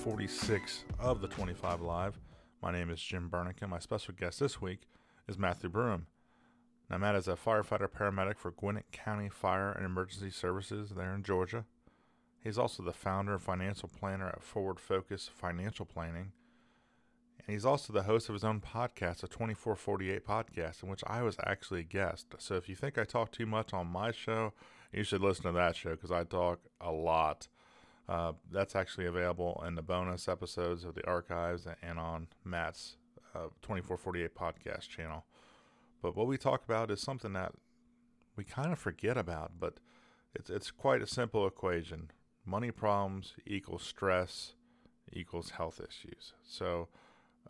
episode 46 of the 25 Live. My name is Jim Burneka. My special guest this week is Matthew Broom. Now, Matt is a firefighter paramedic for Gwinnett County Fire and Emergency Services there in Georgia. He's also the founder and financial planner at Forward Focus Financial Planning. And he's also the host of his own podcast, a 2448 podcast, in which I was actually a guest. So if you think I talk too much on my show, you should listen to that show because I talk a lot. Uh, that's actually available in the bonus episodes of the archives and on Matt's uh, 2448 podcast channel. But what we talk about is something that we kind of forget about, but it's, it's quite a simple equation. Money problems equals stress equals health issues. So,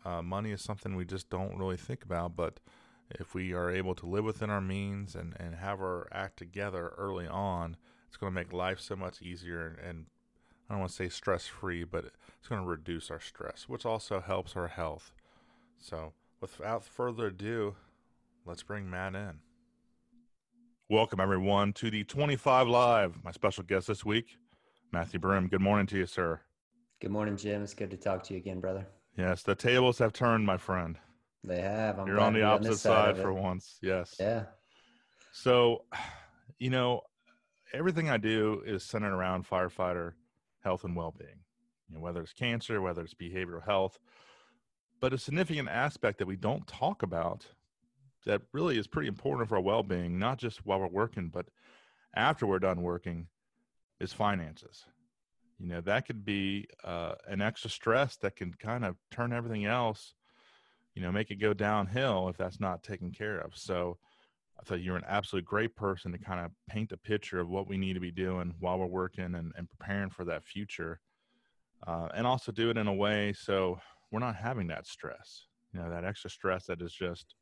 uh, money is something we just don't really think about, but if we are able to live within our means and, and have our act together early on, it's going to make life so much easier and, and I don't want to say stress free, but it's going to reduce our stress, which also helps our health. So, without further ado, let's bring Matt in. Welcome, everyone, to the 25 Live. My special guest this week, Matthew Broom. Good morning to you, sir. Good morning, Jim. It's good to talk to you again, brother. Yes, the tables have turned, my friend. They have. I'm You're on the opposite on side, side for once. Yes. Yeah. So, you know, everything I do is centered around firefighter health and well-being. You know, whether it's cancer, whether it's behavioral health, but a significant aspect that we don't talk about that really is pretty important for our well-being, not just while we're working, but after we're done working, is finances. You know, that could be uh, an extra stress that can kind of turn everything else, you know, make it go downhill if that's not taken care of. So, I thought you're an absolute great person to kind of paint a picture of what we need to be doing while we're working and, and preparing for that future. Uh, and also do it in a way so we're not having that stress, you know, that extra stress that is just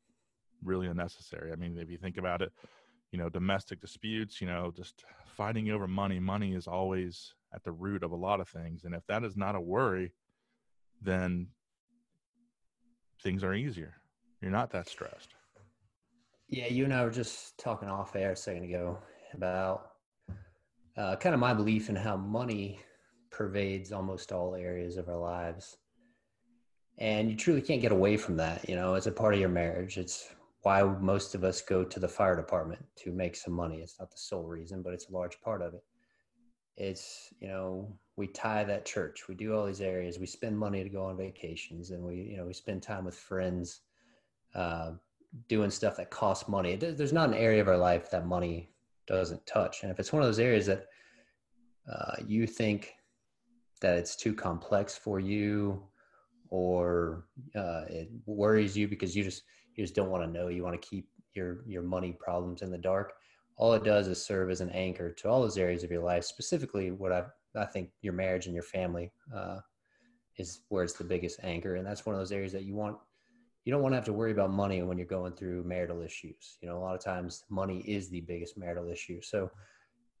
really unnecessary. I mean, if you think about it, you know, domestic disputes, you know, just fighting over money, money is always at the root of a lot of things. And if that is not a worry, then things are easier. You're not that stressed. Yeah, you and I were just talking off air a second ago about uh, kind of my belief in how money pervades almost all areas of our lives. And you truly can't get away from that. You know, it's a part of your marriage. It's why most of us go to the fire department to make some money. It's not the sole reason, but it's a large part of it. It's, you know, we tie that church. We do all these areas. We spend money to go on vacations and we, you know, we spend time with friends. Uh, doing stuff that costs money. There's not an area of our life that money doesn't touch. And if it's one of those areas that uh, you think that it's too complex for you or uh, it worries you because you just you just don't want to know you want to keep your your money problems in the dark all it does is serve as an anchor to all those areas of your life specifically what i i think your marriage and your family uh, is where it's the biggest anchor and that's one of those areas that you want you don't want to have to worry about money when you're going through marital issues. You know, a lot of times money is the biggest marital issue. So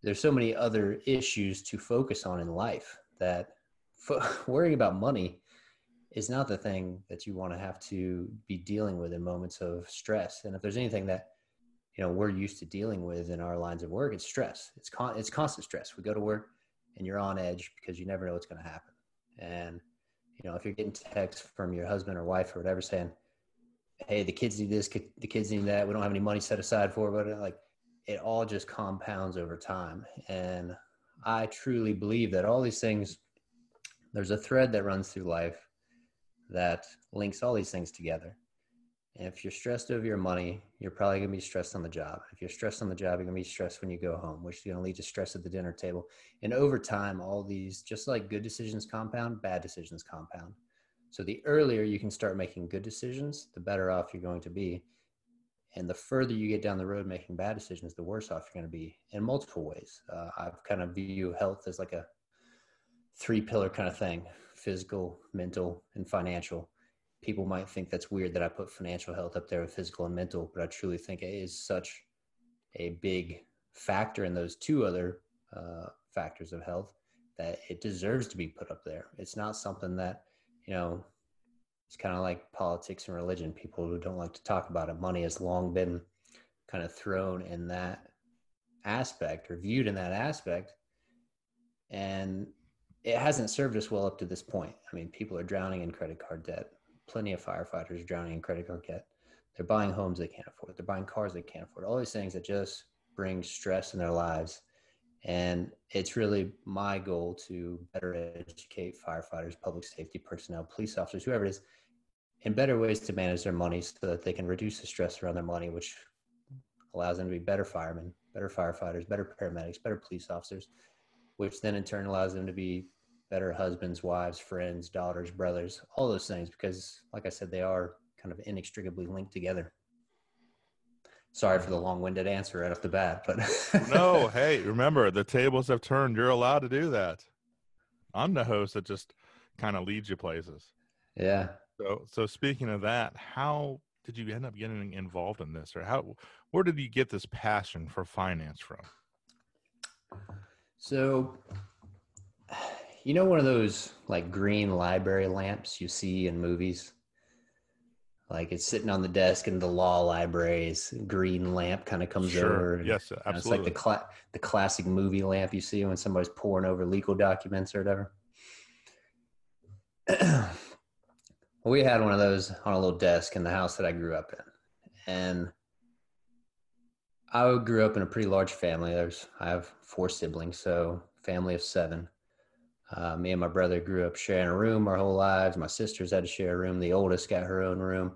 there's so many other issues to focus on in life that f- worrying about money is not the thing that you want to have to be dealing with in moments of stress. And if there's anything that you know we're used to dealing with in our lines of work, it's stress. It's con- it's constant stress. We go to work and you're on edge because you never know what's going to happen. And you know, if you're getting texts from your husband or wife or whatever saying, hey, the kids need this, the kids need that. We don't have any money set aside for it, but like it all just compounds over time. And I truly believe that all these things, there's a thread that runs through life that links all these things together. And if you're stressed over your money, you're probably going to be stressed on the job. If you're stressed on the job, you're going to be stressed when you go home, which is going to lead to stress at the dinner table. And over time, all these, just like good decisions compound, bad decisions compound. So the earlier you can start making good decisions, the better off you're going to be. And the further you get down the road making bad decisions, the worse off you're going to be in multiple ways. Uh, I've kind of view health as like a three pillar kind of thing physical, mental, and financial. People might think that's weird that I put financial health up there with physical and mental, but I truly think it is such a big factor in those two other uh, factors of health that it deserves to be put up there. It's not something that you know, it's kind of like politics and religion. People who don't like to talk about it, money has long been kind of thrown in that aspect or viewed in that aspect. And it hasn't served us well up to this point. I mean, people are drowning in credit card debt. Plenty of firefighters are drowning in credit card debt. They're buying homes they can't afford. They're buying cars they can't afford. All these things that just bring stress in their lives. And it's really my goal to better educate firefighters, public safety personnel, police officers, whoever it is, in better ways to manage their money so that they can reduce the stress around their money, which allows them to be better firemen, better firefighters, better paramedics, better police officers, which then in turn allows them to be better husbands, wives, friends, daughters, brothers, all those things, because like I said, they are kind of inextricably linked together. Sorry for the long-winded answer right off the bat, but no. Hey, remember the tables have turned. You're allowed to do that. I'm the host that just kind of leads you places. Yeah. So, so speaking of that, how did you end up getting involved in this, or how? Where did you get this passion for finance from? So, you know, one of those like green library lamps you see in movies like it's sitting on the desk in the law libraries green lamp kind of comes sure. over and, yes absolutely it's like the cla- the classic movie lamp you see when somebody's pouring over legal documents or whatever. We had one of those on a little desk in the house that i grew up in and i grew up in a pretty large family. There's i have four siblings so family of seven uh, me and my brother grew up sharing a room our whole lives. My sisters had to share a room. The oldest got her own room,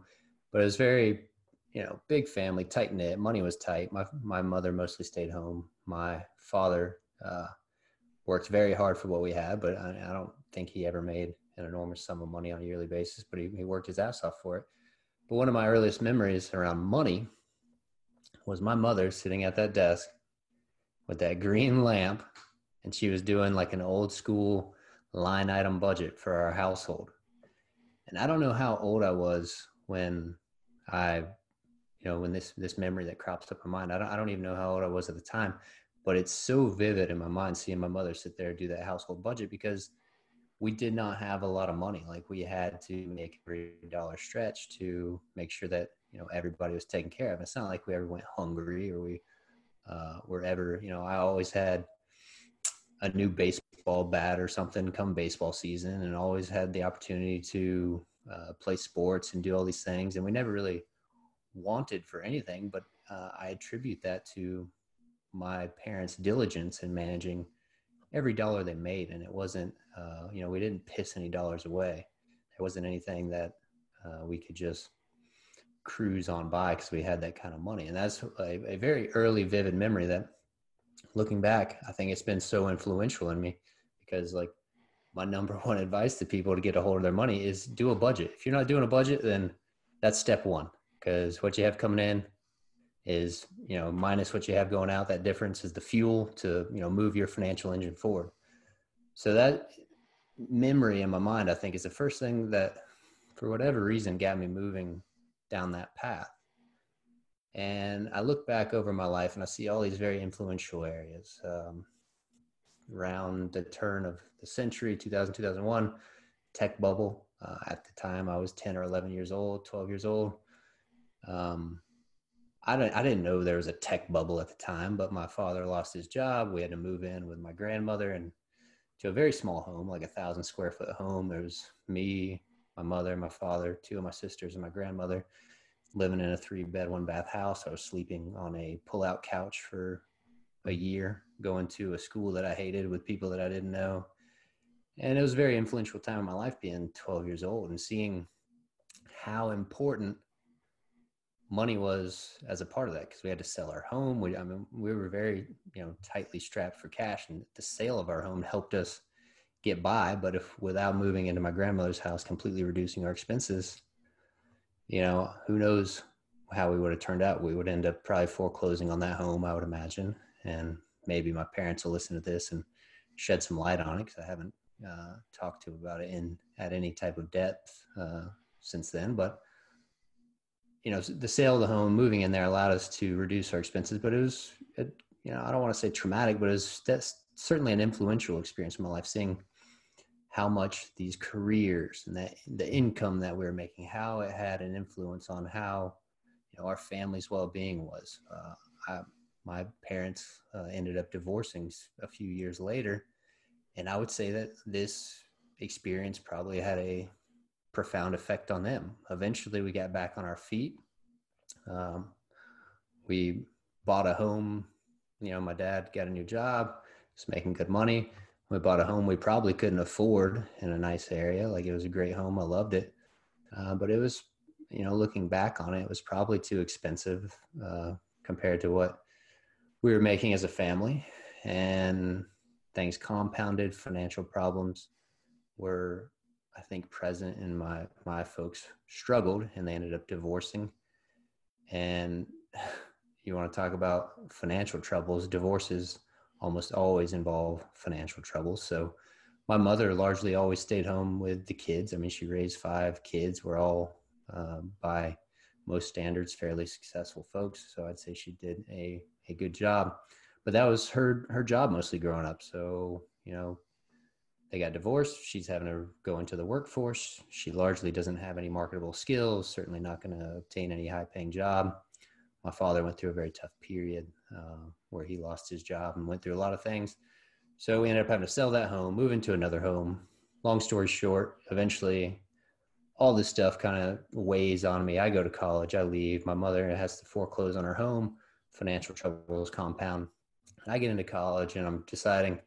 but it was very, you know, big family, tight knit. Money was tight. My my mother mostly stayed home. My father uh, worked very hard for what we had, but I, I, don't think he ever made an enormous sum of money on a yearly basis. But he, he worked his ass off for it. But one of my earliest memories around money was my mother sitting at that desk with that green lamp and she was doing like an old school line item budget for our household. And I don't know how old I was when I, you know, when this this memory that crops up in my mind. I don't I don't even know how old I was at the time, but it's so vivid in my mind seeing my mother sit there do that household budget because we did not have a lot of money. Like we had to make every dollar stretch to make sure that you know everybody was taken care of. It's not like we ever went hungry or we uh, were ever, you know, I always had a new baseball bat or something come baseball season and always had the opportunity to uh, play sports and do all these things. And we never really wanted for anything but uh, i attribute that to my parents diligence in managing every dollar they made. And it wasn't uh, you know we didn't piss any dollars away. There wasn't anything that uh, we could just cruise on by because we had that kind of money. And that's a, a very early vivid memory that looking back, I think it's been so influential in me because like my number one advice to people to get a hold of their money is do a budget. If you're not doing a budget, then that's step one because what you have coming in is, you know, minus what you have going out. That difference is the fuel to, you know, move your financial engine forward. So that memory in my mind, I think is the first thing that for whatever reason got me moving down that path. And I look back over my life and I see all these very influential areas. Um, around the turn of the century, 2000, 2001, tech bubble. Uh, at the time, I was 10 or 11 years old, 12 years old. Um, I didn't, I didn't know there was a tech bubble at the time, but my father lost his job. We had to move in with my grandmother and to a very small home, like a thousand square foot home. There was me, my mother, my father, two of my sisters, and my grandmother living in a three bed, one bath house. I was sleeping on a pull out couch for a year, going to a school that I hated with people that I didn't know. And it was a very influential time in my life being 12 years old and seeing how important money was as a part of that because we had to sell our home. We, I mean, we were very, you know, tightly strapped for cash, and the sale of our home helped us get by. But if without moving into my grandmother's house, completely reducing our expenses, you know, who knows how we would have turned out. We would end up probably foreclosing on that home, I would imagine. And maybe my parents will listen to this and shed some light on it because I haven't uh, talked to about it in at any type of depth uh, since then. But you know, the sale of the home, moving in there, allowed us to reduce our expenses. But it was, it, you know, I don't want to say traumatic, but it was that's certainly an influential experience in my life. Seeing how much these careers and that the income that we were making, how it had an influence on how you know our family's well-being was. Uh, I, my parents uh, ended up divorcing a few years later, and I would say that this experience probably had a profound effect on them. Eventually, we got back on our feet. Um, we bought a home. You know, my dad got a new job, was making good money. We bought a home we probably couldn't afford in a nice area. Like it was a great home. I loved it. Uh, but it was, you know, looking back on it, it was probably too expensive uh, compared to what we were making as a family. And things compounded, financial problems were, I think, present and my, my folks struggled and they ended up divorcing. And you want to talk about financial troubles, divorces almost always involve financial troubles. So my mother largely always stayed home with the kids. I mean, she raised five kids. We're all, uh, by most standards, fairly successful folks. So I'd say she did a, a good job. But that was her her job mostly growing up. So you know, they got divorced. She's having to go into the workforce. She largely doesn't have any marketable skills. Certainly not going to obtain any high paying job my father went through a very tough period uh, where he lost his job and went through a lot of things. So we ended up having to sell that home, move into another home. Long story short, eventually all this stuff kind of weighs on me. I go to college, I leave. My mother has to foreclose on her home, financial troubles compound. I get into college and I'm deciding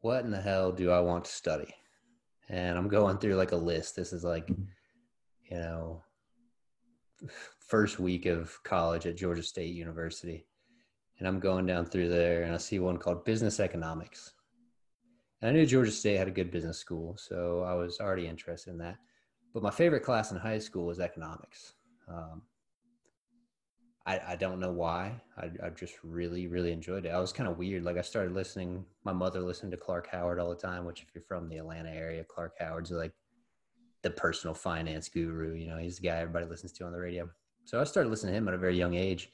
what in the hell do I want to study? And I'm going through like a list. This is like, you know, first week of college at Georgia State University. And I'm going down through there and I see one called Business Economics. And I knew Georgia State had a good business school, so I was already interested in that. But my favorite class in high school was economics. Um, I, I don't know why. I, I just really, really enjoyed it. I was kind of weird. Like I started listening, my mother listened to Clark Howard all the time, which if you're from the Atlanta area, Clark Howard's like the personal finance guru. You know, he's the guy everybody listens to on the radio. So I started listening to him at a very young age.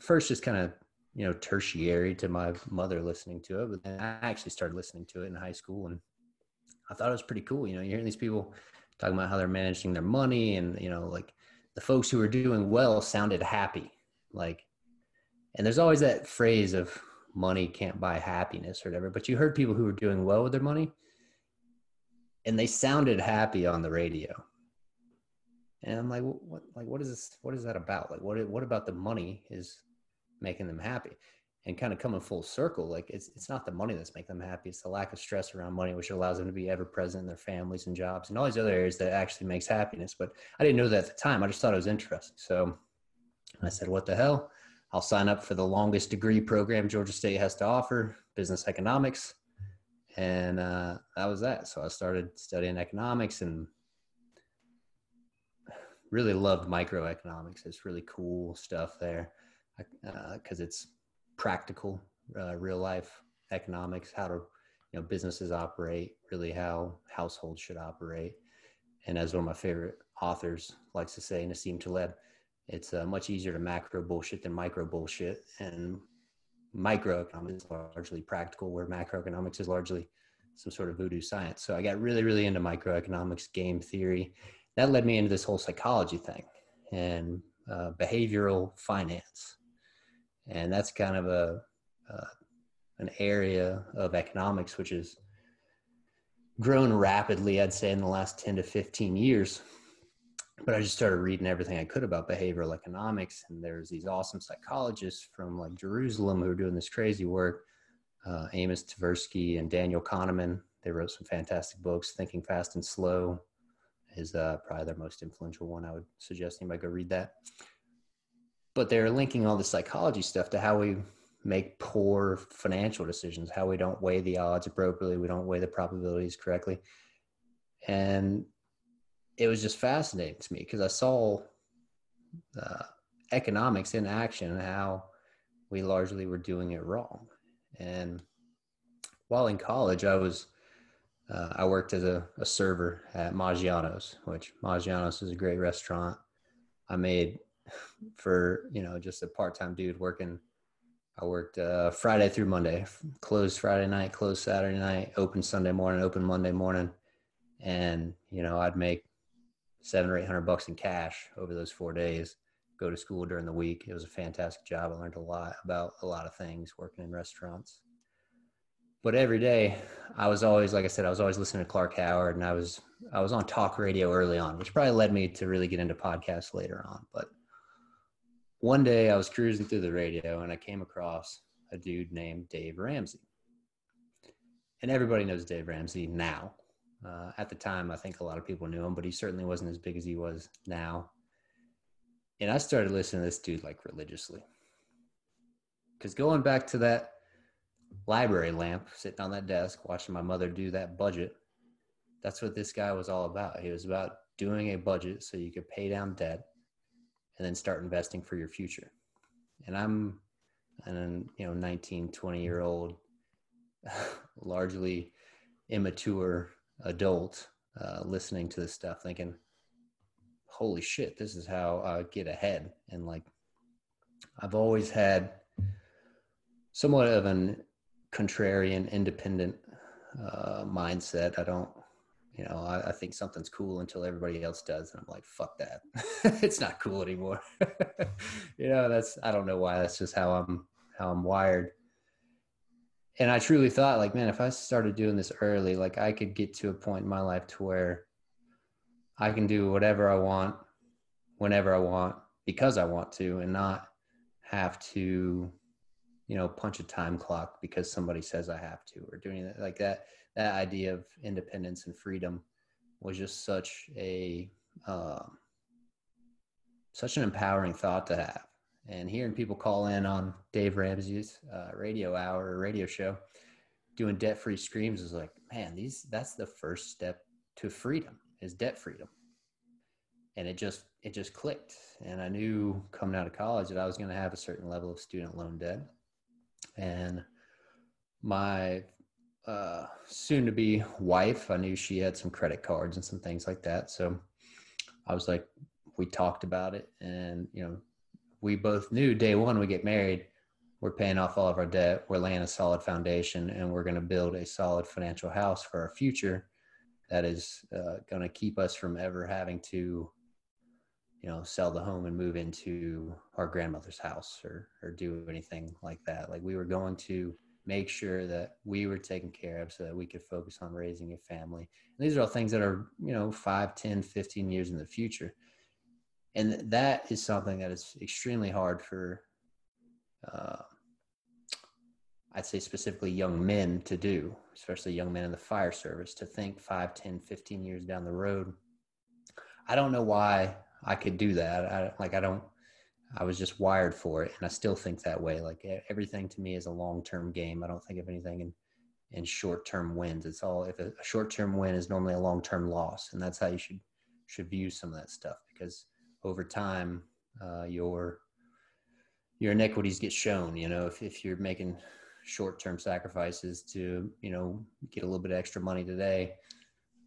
First, just kind of you know tertiary to my mother listening to it, but then I actually started listening to it in high school, and I thought it was pretty cool. You know, you're hearing these people talking about how they're managing their money, and you know, like the folks who were doing well sounded happy, like. And there's always that phrase of money can't buy happiness or whatever, but you heard people who were doing well with their money, and they sounded happy on the radio and I'm like, what, like, what is this? What is that about? Like, what, what about the money is making them happy? And kind of coming full circle, like it's it's not the money that's making them happy; it's the lack of stress around money, which allows them to be ever present in their families and jobs and all these other areas that actually makes happiness. But I didn't know that at the time. I just thought it was interesting. So I said, "What the hell? I'll sign up for the longest degree program Georgia State has to offer, business economics." And uh, that was that. So I started studying economics and really loved microeconomics. It's really cool stuff there because uh, it's practical, uh, real life economics, how to you know businesses operate, really how households should operate. And as one of my favorite authors likes to say, Nassim Taleb, it's uh, much easier to macro bullshit than micro bullshit. And microeconomics is largely practical, where macroeconomics is largely some sort of voodoo science. So I got really, really into microeconomics, game theory, that led me into this whole psychology thing and uh, behavioral finance. And that's kind of a, uh, an area of economics which has grown rapidly, I'd say, in the last 10 to 15 years. But I just started reading everything I could about behavioral economics. And there's these awesome psychologists from like Jerusalem who are doing this crazy work. Uh, Amos Tversky and Daniel Kahneman. They wrote some fantastic books, Thinking Fast and Slow, is uh, probably their most influential one. I would suggest anybody go read that. But they're linking all the psychology stuff to how we make poor financial decisions, how we don't weigh the odds appropriately, we don't weigh the probabilities correctly. And it was just fascinating to me because I saw uh, economics in action and how we largely were doing it wrong. And while in college, I was uh, I worked as a, a server at Maggiano's, which Maggiano's is a great restaurant. I made for, you know, just a part-time dude working. I worked uh, Friday through Monday, closed Friday night, closed Saturday night, open Sunday morning, open Monday morning. And, you know, I'd make seven or 800 bucks in cash over those four days, go to school during the week. It was a fantastic job. I learned a lot about a lot of things working in restaurants. but every day I was always, like I said, I was always listening to Clark Howard and I was, I was on talk radio early on, which probably led me to really get into podcasts later on. But one day I was cruising through the radio and I came across a dude named Dave Ramsey. And everybody knows Dave Ramsey now. Uh, at the time, I think a lot of people knew him, but he certainly wasn't as big as he was now. And I started listening to this dude like religiously. Because going back to that library lamp sitting on that desk, watching my mother do that budget, that's what this guy was all about. He was about doing a budget so you could pay down debt and then start investing for your future. And I'm an you know 19, 20 year old, largely immature adult uh, listening to this stuff, thinking, "Holy shit, this is how I get ahead." And like, I've always had somewhat of an contrarian, independent uh, mindset. I don't, you know, I, I, think something's cool until everybody else does, and I'm like, "Fuck that! it's not cool anymore." you know, that's I don't know why. That's just how I'm how I'm wired and I truly thought like, man, if I started doing this early, like I could get to a point in my life to where I can do whatever I want, whenever I want, because I want to, and not have to, you know, punch a time clock because somebody says I have to, or do anything like that. That idea of independence and freedom was just such a um, such an empowering thought to have and hearing people call in on Dave Ramsey's uh, radio hour or radio show doing debt free screams is like, man, these that's the first step to freedom is debt freedom. And it just it just clicked. And I knew coming out of college that I was going to have a certain level of student loan debt. And my uh, soon to be wife, I knew she had some credit cards and some things like that. So I was like, we talked about it and, you know, we both knew day one we get married, we're paying off all of our debt, we're laying a solid foundation, and we're going to build a solid financial house for our future that is uh, going to keep us from ever having to, you know, sell the home and move into our grandmother's house or or do anything like that. Like we were going to make sure that we were taken care of so that we could focus on raising a family. And these are all things that are, you know, 5, 10, 15 years in the future. And that is something that is extremely hard for uh, i'd say specifically young men to do especially young men in the fire service to think 5 10 15 years down the road. I don't know why i could do that. I, like i don't i was just wired for it and i still think that way like everything to me is a long-term game i don't think of anything in in short-term wins it's all if a short-term win is normally a long-term loss and that's how you should should view some of that stuff because over time, uh, your your inequities get shown. You know, if if you're making short term sacrifices to you know get a little bit of extra money today,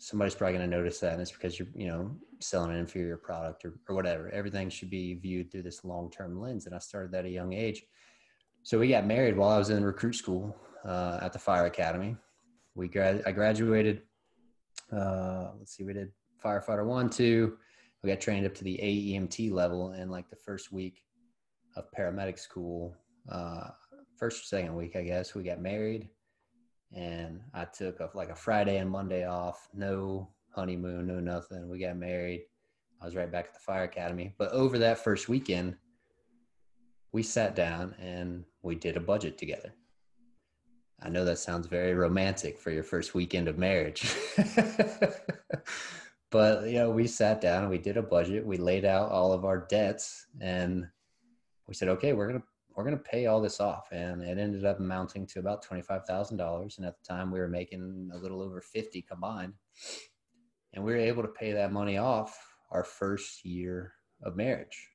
somebody's probably going to notice that, and it's because you're you know selling an inferior product or or whatever. Everything should be viewed through this long term lens, and I started that at a young age. So we got married while I was in recruit school uh, at the fire academy. We grad I graduated. Uh, let's see, we did firefighter one, two, we got trained up to the AEMT level and like the first week of paramedic school, uh, first or second week, I guess, we got married and I took a, like a Friday and Monday off, no honeymoon, no nothing. We got married. I was right back at the fire academy. But over that first weekend, we sat down and we did a budget together. I know that sounds very romantic for your first weekend of marriage. but you know we sat down and we did a budget we laid out all of our debts and we said okay we're gonna we're gonna pay all this off and it ended up amounting to about $25000 and at the time we were making a little over 50 combined. And we were able to pay that money off our first year of marriage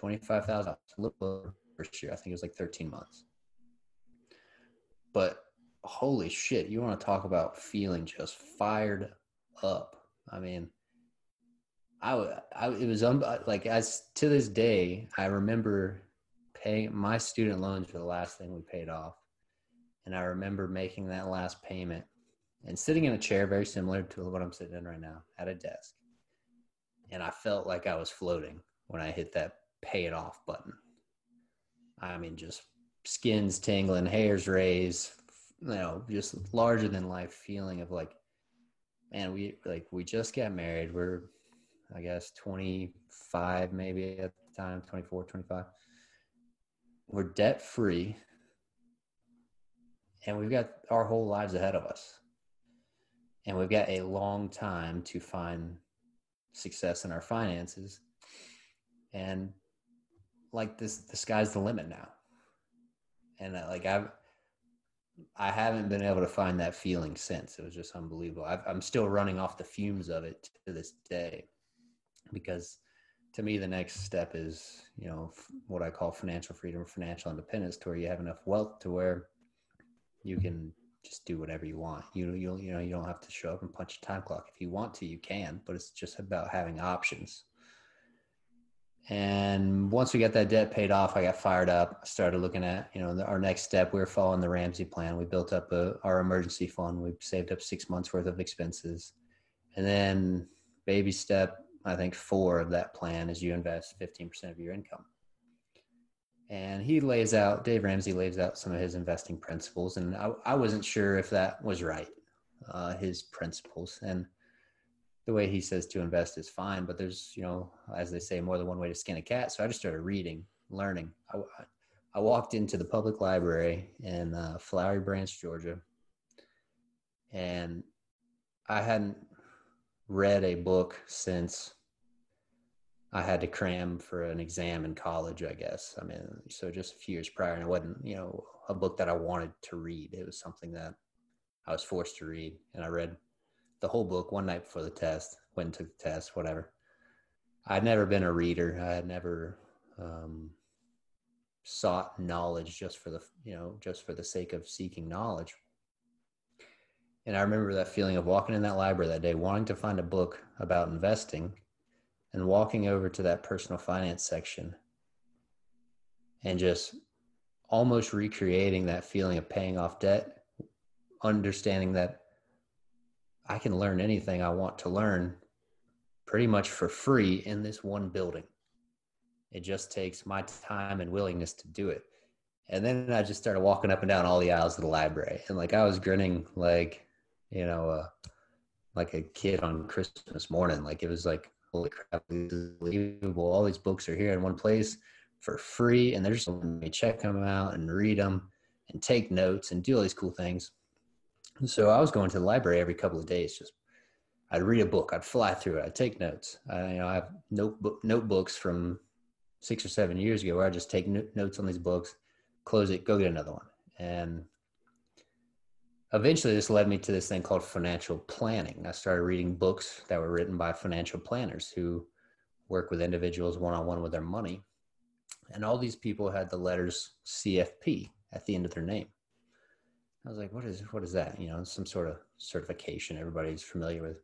$25000 a little over first year i think it was like 13 months. But holy shit you want to talk about feeling just fired up. I mean, I, I it was un, like as to this day, I remember my student loans were the last thing we paid off, and I remember making that last payment and sitting in a chair very similar to what I'm sitting in right now at a desk, and I felt like I was floating when I hit that pay it off button. I mean, just skins tingling, hairs raised, you know, just larger than life feeling of like, man, we like we just got married. We're, I guess, 25 maybe at the time, 24, 25. We're debt free, and we've got our whole lives ahead of us, and we've got a long time to find success in our finances, and like this, the sky's the limit now. And uh, like I've I haven't been able to find that feeling since. It was just unbelievable. i am still running off the fumes of it to this day because to me, the next step is, you know, what I call financial freedom, financial independence, to where you have enough wealth to where you can just do whatever you want. You you you know you don't have to show up and punch a time clock. If you want to, you can, but it's just about having options. And once we got that debt paid off, I got fired up. I started looking at, you know, the, our next step. We were following the Ramsey plan. We built up a, our emergency fund. We saved up six months worth of expenses. And then baby step, I think four of that plan is you invest 15% of your income. And he lays out, Dave Ramsey lays out some of his investing principles. And I, I wasn't sure if that was right, uh, his principles. And the way he says to invest is fine, but there's, you know, as they say, more than one way to skin a cat. So I just started reading, learning. I, I walked into the public library in uh, Flowery Branch, Georgia, and I hadn't read a book since I had to cram for an exam in college, I guess. I mean, so just a few years prior, and it wasn't, you know, a book that I wanted to read. It was something that I was forced to read, and I read the whole book one night before the test, went and took the test, whatever. I'd never been a reader. I had never um, sought knowledge just for the, you know, just for the sake of seeking knowledge. And I remember that feeling of walking in that library that day, wanting to find a book about investing and walking over to that personal finance section and just almost recreating that feeling of paying off debt, understanding that I can learn anything I want to learn pretty much for free in this one building. It just takes my time and willingness to do it. And then I just started walking up and down all the aisles of the library. And like I was grinning like, you know, uh, like a kid on Christmas morning. Like it was like, holy crap, this is unbelievable. All these books are here in one place for free. And they're just letting me check them out and read them and take notes and do all these cool things. So I was going to the library every couple of days. Just I'd read a book, I'd fly through it, I'd take notes. I, you know, I have notebook notebooks from six or seven years ago where I just take notes on these books, close it, go get another one, and eventually this led me to this thing called financial planning. I started reading books that were written by financial planners who work with individuals one on one with their money, and all these people had the letters CFP at the end of their name. I was like, what is what is that? You know, some sort of certification everybody's familiar with.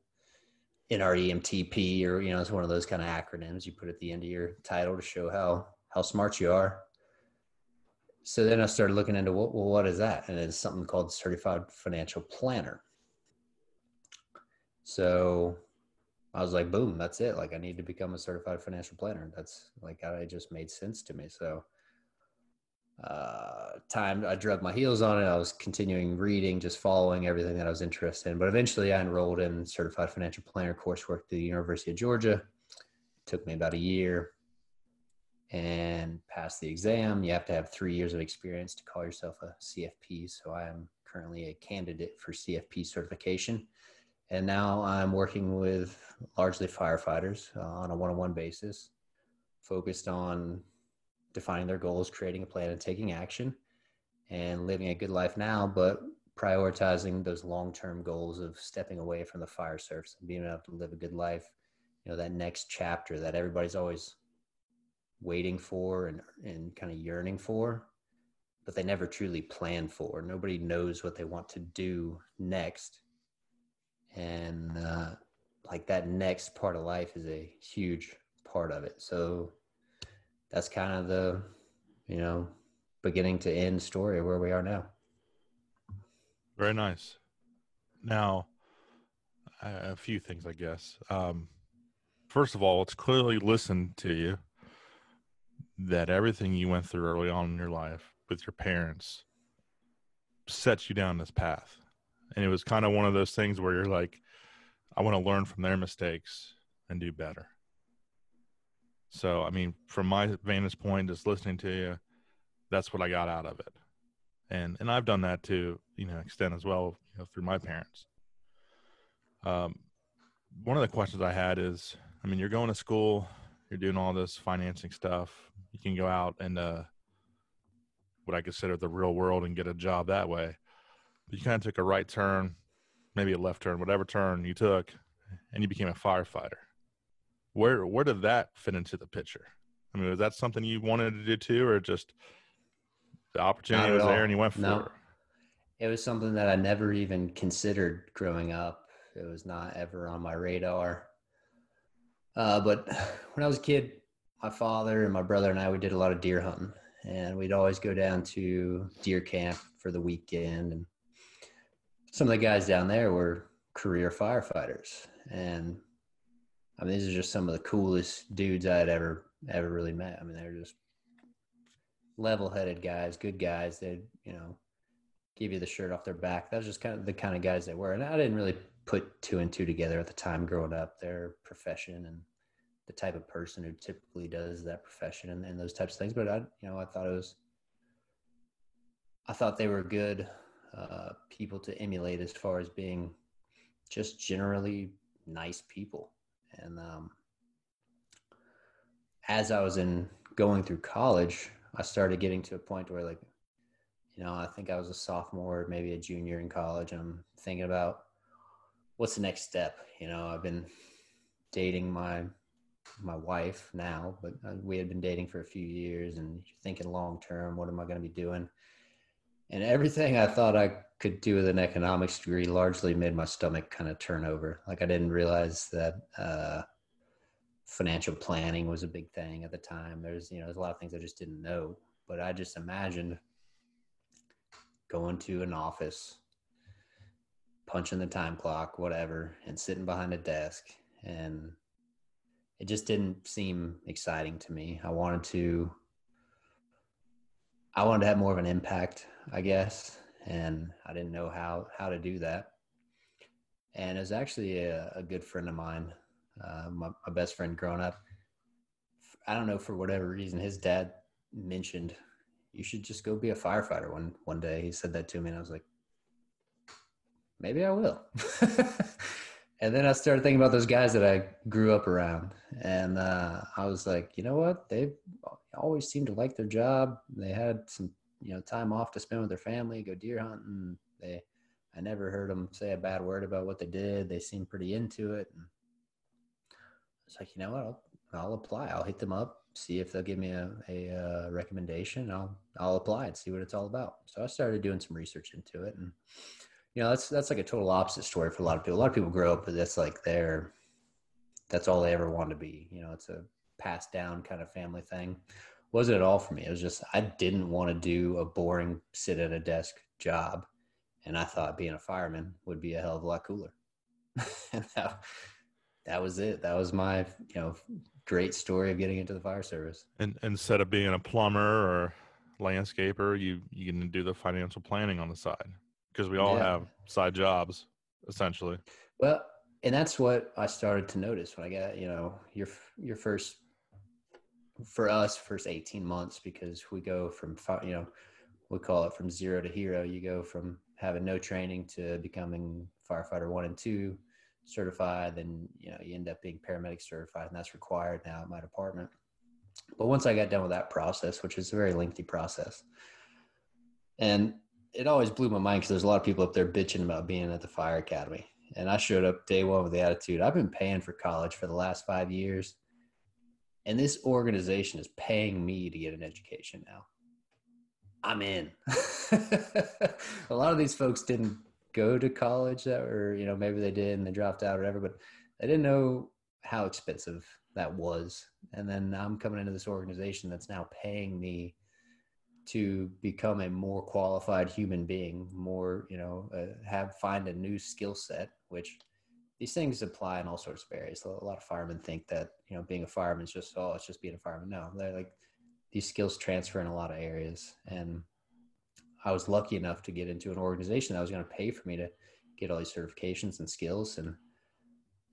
NREMTP or you know, it's one of those kind of acronyms you put at the end of your title to show how how smart you are. So then I started looking into what well, what is that? And it's something called certified financial planner. So I was like, boom, that's it. Like I need to become a certified financial planner. That's like it just made sense to me. So uh, time I drug my heels on it. I was continuing reading, just following everything that I was interested in. But eventually, I enrolled in certified financial planner coursework at the University of Georgia. It took me about a year and pass the exam. You have to have three years of experience to call yourself a CFP. So I am currently a candidate for CFP certification. And now I'm working with largely firefighters uh, on a one on one basis, focused on defining their goals, creating a plan, and taking action, and living a good life now, but prioritizing those long-term goals of stepping away from the fire service and being able to live a good life. You know, that next chapter that everybody's always waiting for and and kind of yearning for, but they never truly plan for. Nobody knows what they want to do next, and uh, like that next part of life is a huge part of it. So that's kind of the you know beginning to end story of where we are now. Very nice. Now a few things i guess. Um, first of all it's clearly listened to you that everything you went through early on in your life with your parents sets you down this path. And it was kind of one of those things where you're like, I want to learn from their mistakes and do better. So, I mean, from my vantage point, just listening to you, that's what I got out of it. And and I've done that to you know extent as well, you know, through my parents. Um, one of the questions I had is, I mean, you're going to school, you're doing all this financing stuff. You can go out and uh, what I consider the real world and get a job that way. But you kind of took a right turn, maybe a left turn, whatever turn you took, and you became a firefighter. Where where did that fit into the picture? I mean, was that something you wanted to do too, or just the opportunity was there and you went for no. it? It was something that I never even considered growing up. It was not ever on my radar. Uh, but when I was a kid, my father and my brother and I, we did a lot of deer hunting, and we'd always go down to deer camp for the weekend. And some of the guys down there were career firefighters, and I mean, these are just some of the coolest dudes I had ever ever really met. I mean, they're just level-headed guys, good guys. They, you know, give you the shirt off their back. That was just kind of the kind of guys they were. And I didn't really put two and two together at the time growing up. Their profession and the type of person who typically does that profession and, and those types of things. But I, you know, I thought it was, I thought they were good uh, people to emulate as far as being just generally nice people. And um, as I was in going through college, I started getting to a point where, like, you know, I think I was a sophomore, maybe a junior in college. And I'm thinking about what's the next step. You know, I've been dating my my wife now, but uh, we had been dating for a few years, and thinking long term, what am I going to be doing? And everything I thought I could do with an economics degree largely made my stomach kind of turn over. Like I didn't realize that uh, financial planning was a big thing at the time. There's, you know, there's a lot of things I just didn't know, but I just imagined going to an office, punching the time clock, whatever, and sitting behind a desk. And it just didn't seem exciting to me. I wanted to, I wanted to have more of an impact, I guess. And I didn't know how, how to do that. And it was actually a, a good friend of mine uh, my, my best friend growing up. I don't know for whatever reason, his dad mentioned you should just go be a firefighter. One one day he said that to me, and I was like, maybe I will. and then I started thinking about those guys that I grew up around, and uh, I was like, you know what? They always seemed to like their job. They had some you know time off to spend with their family, go deer hunting. They I never heard them say a bad word about what they did. They seemed pretty into it. And it's like, you know what? I'll, I'll apply. I'll hit them up, see if they'll give me a, a, uh, recommendation. I'll, I'll apply and see what it's all about. So I started doing some research into it and, you know, that's, that's like a total opposite story for a lot of people. A lot of people grow up with that's like their, that's all they ever want to be. You know, it's a passed down kind of family thing. Wasn't at all for me. It was just, I didn't want to do a boring sit at a desk job. And I thought being a fireman would be a hell of a lot cooler. that, that was it. That was my, you know, great story of getting into the fire service. And instead of being a plumber or landscaper, you you can do the financial planning on the side because we all yeah. have side jobs essentially. Well, and that's what I started to notice when I got, you know, your your first for us first 18 months because we go from you know, we call it from zero to hero. You go from having no training to becoming firefighter 1 and 2 certified, then you know you end up being paramedic certified, and that's required now at my department. But once I got done with that process, which is a very lengthy process, and it always blew my mind because there's a lot of people up there bitching about being at the fire academy, and I showed up day one with the attitude I've been paying for college for the last five years, and this organization is paying me to get an education now. I'm in. a lot of these folks didn't go to college or you know maybe they did and they dropped out or whatever but they didn't know how expensive that was and then i'm coming into this organization that's now paying me to become a more qualified human being more you know uh, have find a new skill set which these things apply in all sorts of areas. A lot of firemen think that you know being a fireman is just oh it's just being a fireman. No they're like these skills transfer in a lot of areas. And I was lucky enough to get into an organization that was going to pay for me to get all these certifications and skills. And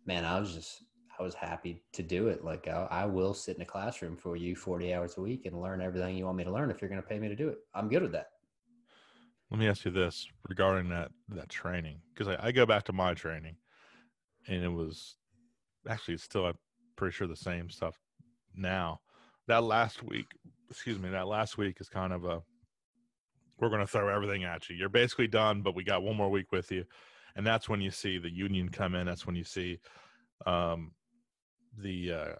man, I was just, I was happy to do it. Like I, I will sit in a classroom for you 40 hours a week and learn everything you want me to learn if you're going to pay me to do it. I'm good with that. Let me ask you this regarding that that training because I, I, go back to my training, and it was actually still I'm pretty sure the same stuff now. That last week, excuse me, that last week is kind of a we're going to throw everything at you. You're basically done, but we got one more week with you, and that's when you see the union come in. That's when you see um, the uh,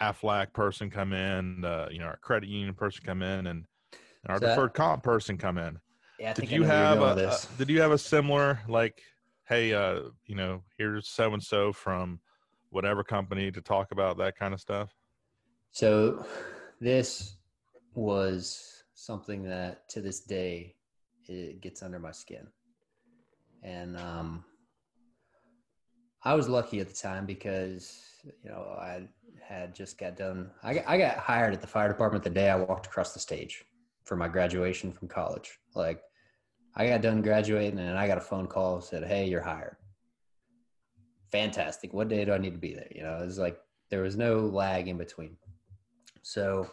AFLAC person come in, uh, you know, our credit union person come in, and, and our so deferred comp person come in. Yeah, did you have a, a, did you have a similar like, hey, uh, you know, here's so and so from whatever company to talk about that kind of stuff? So, this was something that to this day it gets under my skin, and um, I was lucky at the time because you know I had just got done. I got, I got hired at the fire department the day I walked across the stage for my graduation from college. Like I got done graduating and I got a phone call said, "Hey, you're hired." Fantastic. What day do I need to be there? You know, it was like there was no lag in between. So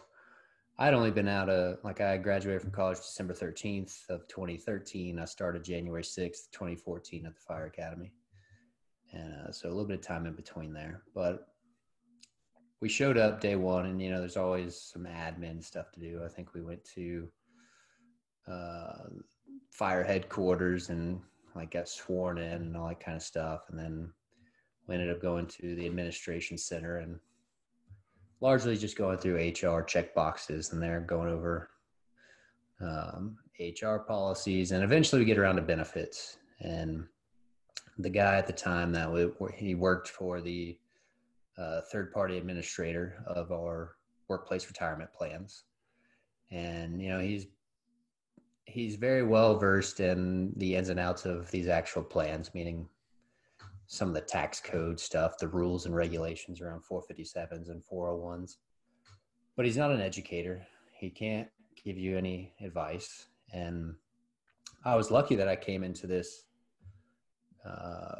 I'd only been out of like I graduated from college December 13th of 2013. I started January 6th, 2014 at the fire academy. And uh, so a little bit of time in between there, but we showed up day one and you know there's always some admin stuff to do. I think we went to uh, fire headquarters and like got sworn in and all that kind of stuff. And then we ended up going to the administration center and largely just going through hr check boxes and they're going over um, hr policies. And eventually we get around to benefits. And the guy at the time that we, he worked for the uh, third party administrator of our workplace retirement plans. And, you know, he's, he's very well versed in the ins and outs of these actual plans, meaning some of the tax code stuff, the rules and regulations around 457s and 401s. But he's not an educator. He can't give you any advice. And I was lucky that I came into this uh,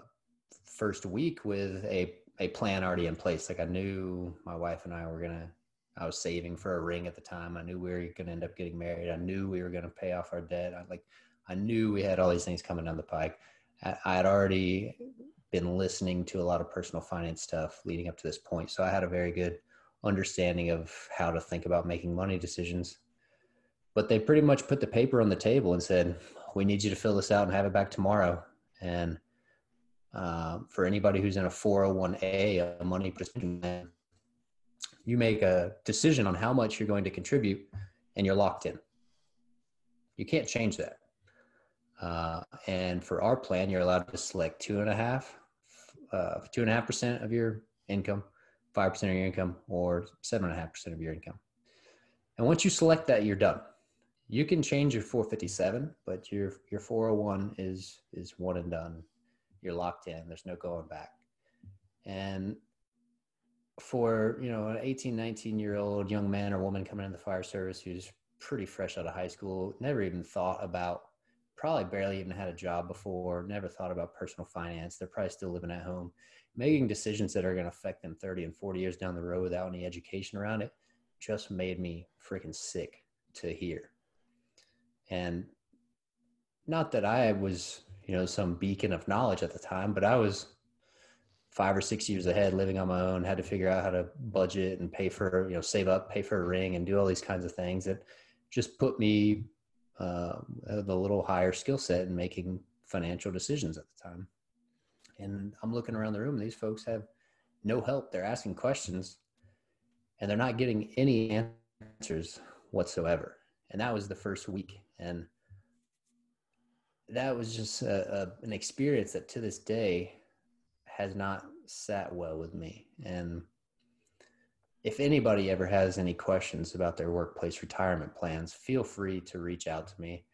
first week with a a plan already in place. Like I knew my wife and I were gonna. I was saving for a ring at the time. I knew we were gonna end up getting married. I knew we were gonna pay off our debt. I like. I knew we had all these things coming down the pike. I, I had already been listening to a lot of personal finance stuff leading up to this point, so I had a very good understanding of how to think about making money decisions. But they pretty much put the paper on the table and said, "We need you to fill this out and have it back tomorrow." And uh, for anybody who's in a 401a, a money plan, you make a decision on how much you're going to contribute and you're locked in. You can't change that. Uh, and for our plan, you're allowed to select two and a half, uh, two and a half percent of your income, five percent of your income, or seven and a half percent of your income. And once you select that, you're done. You can change your 457, but your your 401 is is one and done you're locked in. There's no going back. And for, you know, an 18, 19 year old young man or woman coming in the fire service who's pretty fresh out of high school, never even thought about, probably barely even had a job before, never thought about personal finance. They're probably still living at home, making decisions that are going to affect them 30 and 40 years down the road without any education around it just made me freaking sick to hear. And not that I was you know some beacon of knowledge at the time but i was five or six years ahead living on my own had to figure out how to budget and pay for you know save up pay for a ring and do all these kinds of things that just put me uh, little higher skill set in making financial decisions at the time. And i'm looking around the room these folks have no help. They're asking questions and they're not getting any answers whatsoever. And that was the first week. And that was just a, a, an experience that to this day has not sat well with me. And if anybody ever has any questions about their workplace retirement plans, feel free to reach out to me.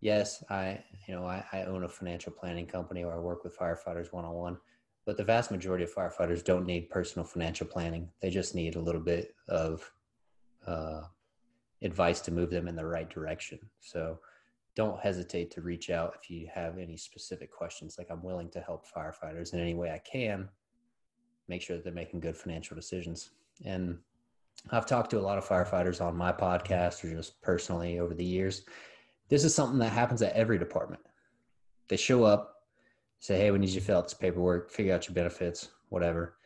Yes, I, you know, I, I own a financial planning company where I work with firefighters one on one, but the vast majority of firefighters don't need personal financial planning. They just need a little bit of uh, advice to move them in the right direction. So don't hesitate to reach out if you have any specific questions. Like I'm willing to help firefighters in any way I can, make sure that they're making good financial decisions. And I've talked to a lot of firefighters on my podcast or just personally over the years. This is something that happens at every department. They show up, say, hey, we need you to fill out this paperwork, figure out your benefits, whatever.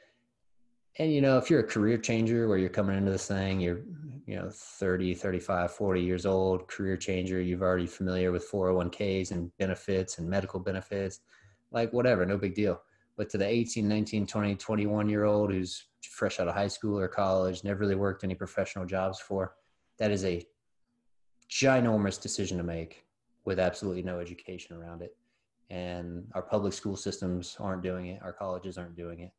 And, you know, if you're a career changer where you're coming into this thing, you're, you know, 30, 35, 40 years old, career changer, you've already familiar with 401ks and benefits and medical benefits, like whatever, no big deal. But to the 18, 19, 20, 21 year old who's fresh out of high school or college, never really worked any professional jobs for, that is a ginormous decision to make with absolutely no education around it. And our public school systems aren't doing it, our colleges aren't doing it.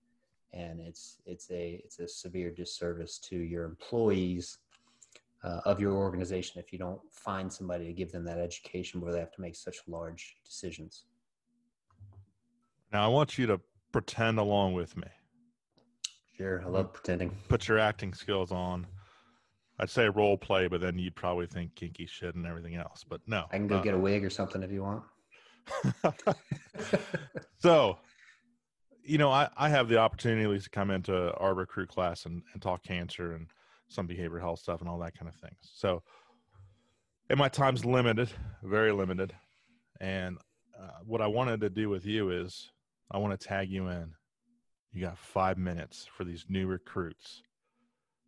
And it's it's a it's a severe disservice to your employees uh, of your organization if you don't find somebody to give them that education where they have to make such large decisions. Now I want you to pretend along with me. Sure, I love pretending. Put your acting skills on. I'd say role play, but then you'd probably think kinky shit and everything else. But no, I can go uh, get a wig or something if you want. so, you know, I, I have the opportunity at least to come into our recruit class and, and talk cancer and some behavioral health stuff and all that kind of things. So, and my time's limited, very limited. And uh, what I wanted to do with you is I want to tag you in you got five minutes for these new recruits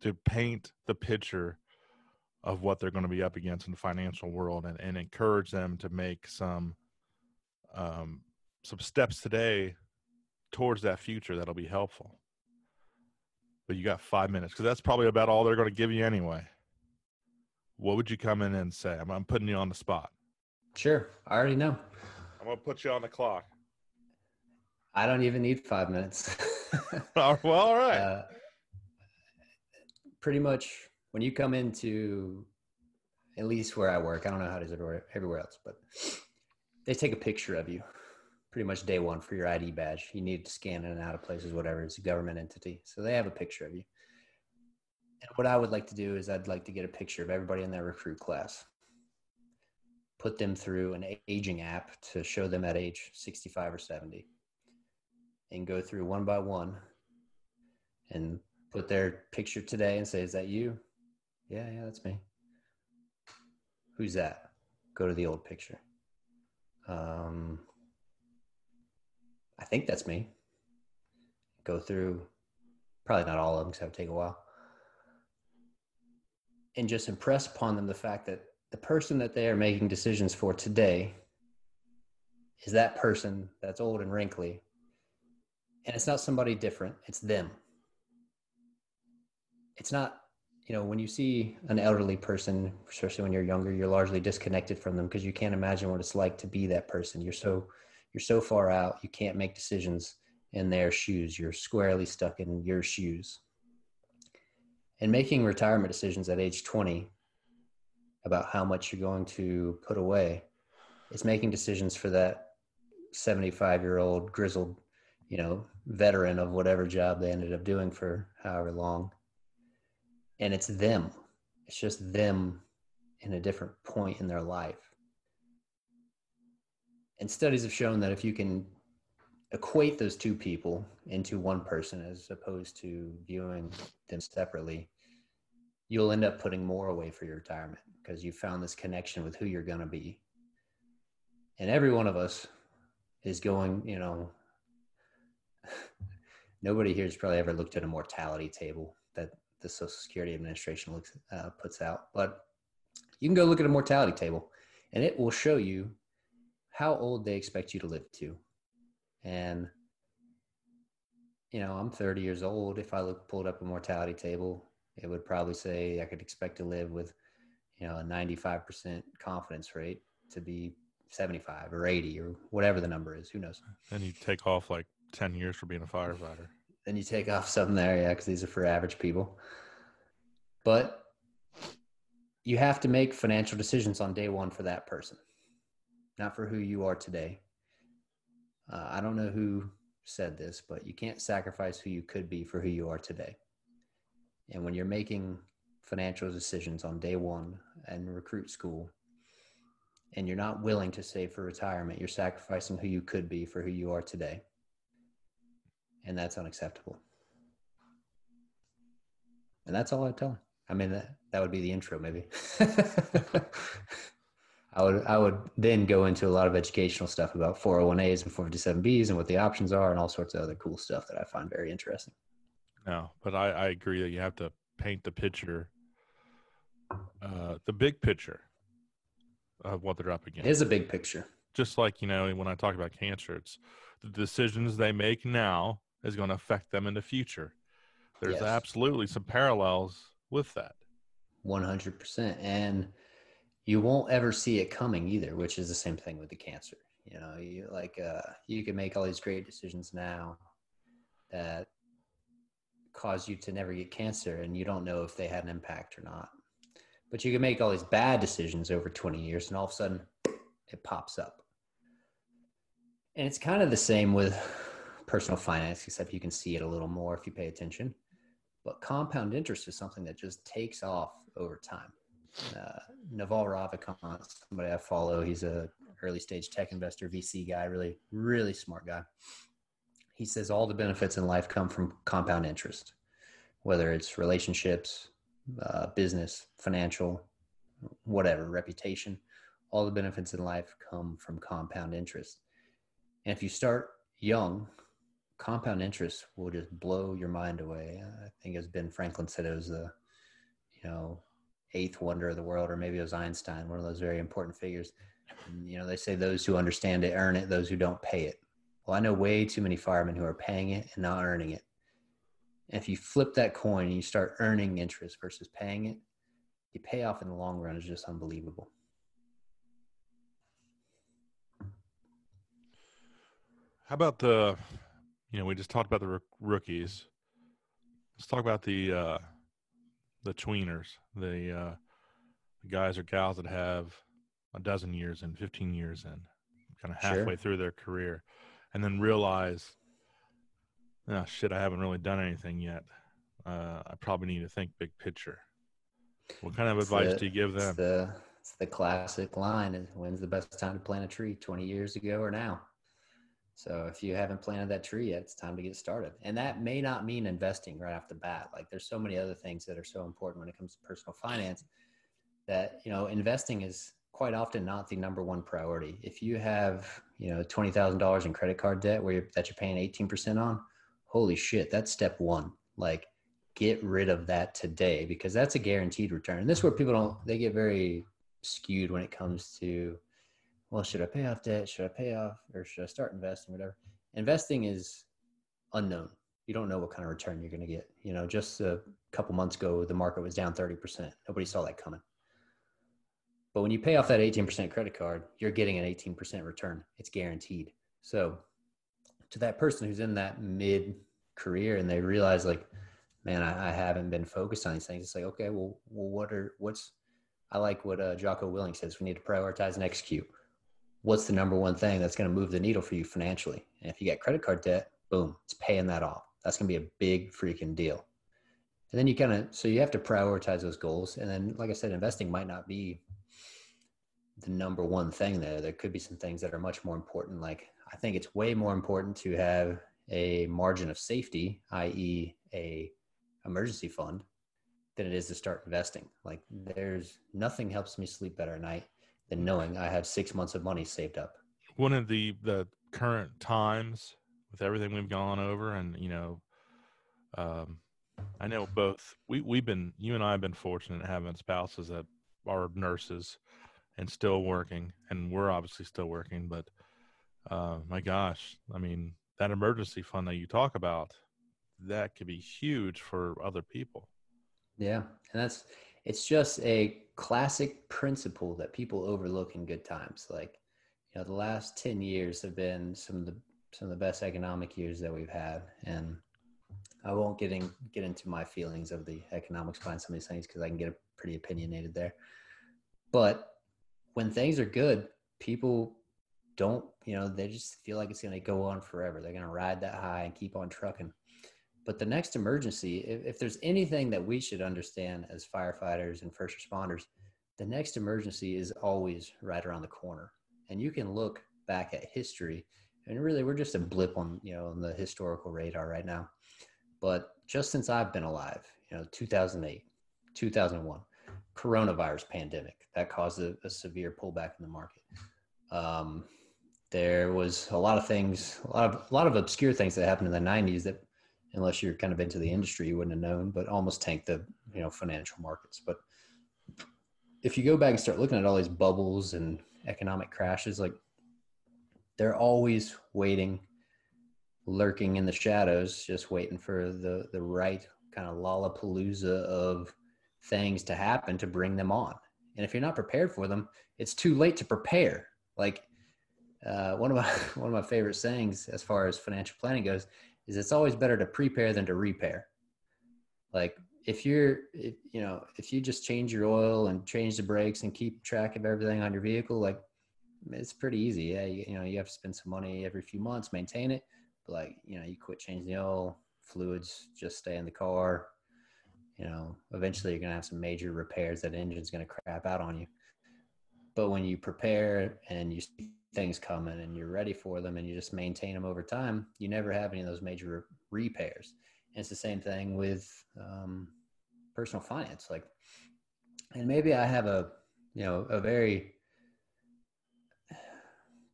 to paint the picture of what they're going to be up against in the financial world and, and encourage them to make some um, some steps today towards that future that'll be helpful. But you got five minutes because that's probably about all they're going to give you anyway. What would you come in and say? I'm, I'm putting you on the spot. Sure i already know. I'm going to put you on the clock. I don't even need five minutes. well, all right. Uh, pretty much when you come into, at least where I work, I don't know how it is everywhere, everywhere else, but they take a picture of you pretty much day one for your ID badge. You need to scan in and out of places, whatever. It's a government entity. So they have a picture of you. And what I would like to do is I'd like to get a picture of everybody in that recruit class, put them through an aging app to show them at age 65 or 70 and go through one by one and put their picture today and say, Is that you? Yeah, yeah, that's me. Who's that? Go to the old picture. Um, I think that's me. Go through probably not all of them because that would take a while. And just impress upon them the fact that the person that they are making decisions for today is that person that's old and wrinkly and it's not somebody different it's them it's not you know when you see an elderly person especially when you're younger you're largely disconnected from them because you can't imagine what it's like to be that person you're so you're so far out you can't make decisions in their shoes you're squarely stuck in your shoes and making retirement decisions at age 20 about how much you're going to put away is making decisions for that 75 year old grizzled you know, veteran of whatever job they ended up doing for however long. And it's them. It's just them in a different point in their life. And studies have shown that if you can equate those two people into one person as opposed to viewing them separately, you'll end up putting more away for your retirement because you found this connection with who you're going to be. And every one of us is going, you know, nobody here has probably ever looked at a mortality table that the Social Security Administration looks uh, puts out, but you can go look at a mortality table, and it will show you how old they expect you to live to. And you know, I'm 30 years old. If I look pulled up a mortality table, it would probably say I could expect to live with, you know, a 95% confidence rate to be 75 or 80 or whatever the number is. Who knows? Then you take off like 10 years for being a firefighter. Then you take off something there, yeah, because these are for average people. But you have to make financial decisions on day one for that person, not for who you are today. Uh, I don't know who said this, but you can't sacrifice who you could be for who you are today. And when you're making financial decisions on day one and recruit school, and you're not willing to save for retirement, you're sacrificing who you could be for who you are today. And that's unacceptable. And that's all I tell. I mean, that, that would be the intro, maybe. I would I would then go into a lot of educational stuff about 401as and 457bs and what the options are and all sorts of other cool stuff that I find very interesting. No, but I, I agree that you have to paint the picture, uh, the big picture of what they're up against. It is a big picture. Just like you know, when I talk about cancer, it's the decisions they make now is going to affect them in the future. There's yes. absolutely some parallels with that. 100%. And you won't ever see it coming either, which is the same thing with the cancer. You know, you like uh, you can make all these great decisions now that cause you to never get cancer, and you don't know if they had an impact or not. But you can make all these bad decisions over 20 years, and all of a sudden, it pops up. And it's kind of the same with personal finance, except you can see it a little more if you pay attention. But compound interest is something that just takes off over time uh, Naval Ravikant, somebody I follow. He's a early stage tech investor, VC guy, really, really smart guy. He says all the benefits in life come from compound interest, whether it's relationships, uh, business, financial, whatever, reputation. All the benefits in life come from compound interest. And if you start young, compound interest will just blow your mind away. I think as Ben Franklin said, it was the, you know, eighth wonder of the world, or maybe it was Einstein, one of those very important figures. And, you know, they say those who understand it earn it, those who don't pay it. Well, I know way too many firemen who are paying it and not earning it. And if you flip that coin and you start earning interest versus paying it, the payoff in the long run is just unbelievable. How about the, you know, we just talked about the rookies. Let's talk about the uh, the tweeners, the, uh, the guys or gals that have a dozen years in, 15 years in, kind of halfway sure. through their career, and then realize, oh shit, I haven't really done anything yet. Uh, I probably need to think big picture. What kind of it's advice the, do you give them? It's the, it's the classic line: "Is when's the best time to plant a tree? Twenty years ago or now?" So if you haven't planted that tree yet, it's time to get started. And that may not mean investing right off the bat. Like there's so many other things that are so important when it comes to personal finance that, you know, investing is quite often not the number one priority. If you have, you know, $20,000 in credit card debt where you're, that you're paying 18% on, holy shit, that's step one. Like get rid of that today because that's a guaranteed return. And this is where people don't, they get very skewed when it comes to, well, should I pay off debt? Should I pay off or should I start investing? Whatever. Investing is unknown. You don't know what kind of return you're going to get. You know, just a couple months ago, the market was down 30%. Nobody saw that coming. But when you pay off that 18% credit card, you're getting an 18% return. It's guaranteed. So, to that person who's in that mid career and they realize, like, man, I, I, haven't been focused on these things, it's like, okay, well, well what are, what's, I like what uh, Jocko Willink says we need to prioritize and execute what's the number one thing that's going to move the needle for you financially? And if you got credit card debt, boom, it's paying that off. That's going to be a big freaking deal. And then you kind of, so you have to prioritize those goals. And then, like I said, investing might not be the number one thing there. There could be some things that are much more important. Like, I think it's way more important to have a margin of safety, i.e., a emergency fund, than it is to start investing. Like, there's nothing helps me sleep better at night than knowing I have six months of money saved up. One of the the current times with everything we've gone over, and you know, um, I know both we we've been you and I have been fortunate having spouses that are nurses and still working, and we're obviously still working. But uh, my gosh, I mean, that emergency fund that you talk about, that could be huge for other people. Yeah, and that's it's just a classic principle that people overlook in good times. Like, you know, the last 10 years have been some of the some of the best economic years that we've had. And I won't get in, get into my feelings of the economics behind some of these things because I can get pretty opinionated there. But when things are good, people don't, you know, they just feel like it's going to go on forever. They're going to ride that high and keep on trucking. But the next emergency, if, if there's anything that we should understand as firefighters and first responders, the next emergency is always right around the corner. And you can look back at history and really we're just a blip on, you know, on the historical radar right now. But just since I've been alive, you know, 2008, 2001, coronavirus pandemic that caused a, a severe pullback in the market. Um, there was a lot of things, a lot of a lot of obscure things that happened in the 90s that, unless you're kind of into the industry, you wouldn't have known, but almost tanked the you know financial markets. But if you go back and start looking at all these bubbles and economic crashes, like they're always waiting, lurking in the shadows, just waiting for the the right kind of lollapalooza of things to happen to bring them on. And if you're not prepared for them, it's too late to prepare. Like uh, one of my one of my favorite sayings as far as financial planning goes is it's always better to prepare than to repair. Like if you're if, you know if you just change your oil and change the brakes and keep track of everything on your vehicle, like it's pretty easy. Yeah, you, you know you have to spend some money every few months maintain it, but like you know you quit changing the oil, fluids just stay in the car. You know, eventually you're gonna have some major repairs that engine's gonna crap out on you. But when you prepare and you things coming and you're ready for them and you just maintain them over time, you never have any of those major repairs. And it's the same thing with um, personal finance. Like, and maybe I have a, you know, a very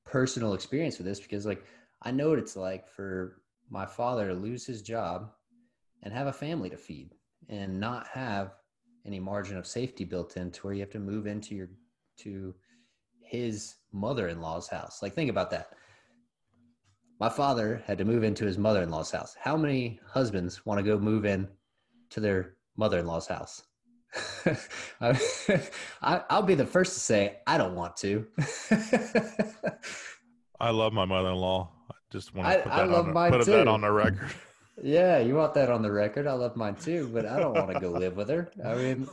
personal experience with this because, like, I know what it's like for my father to lose his job and have a family to feed and not have any margin of safety built into where you have to move into your to his mother-in-law's house. Like think about that. My father had to move into his mother-in-law's house. How many husbands want to go move in to their mother-in-law's house? I, will be the first to say I don't want to. I love my mother-in-law. I just want to put, I, that, I on, the, put that on the record. Yeah, you want that on the record. I love mine too, but I don't want to go live with her. I mean,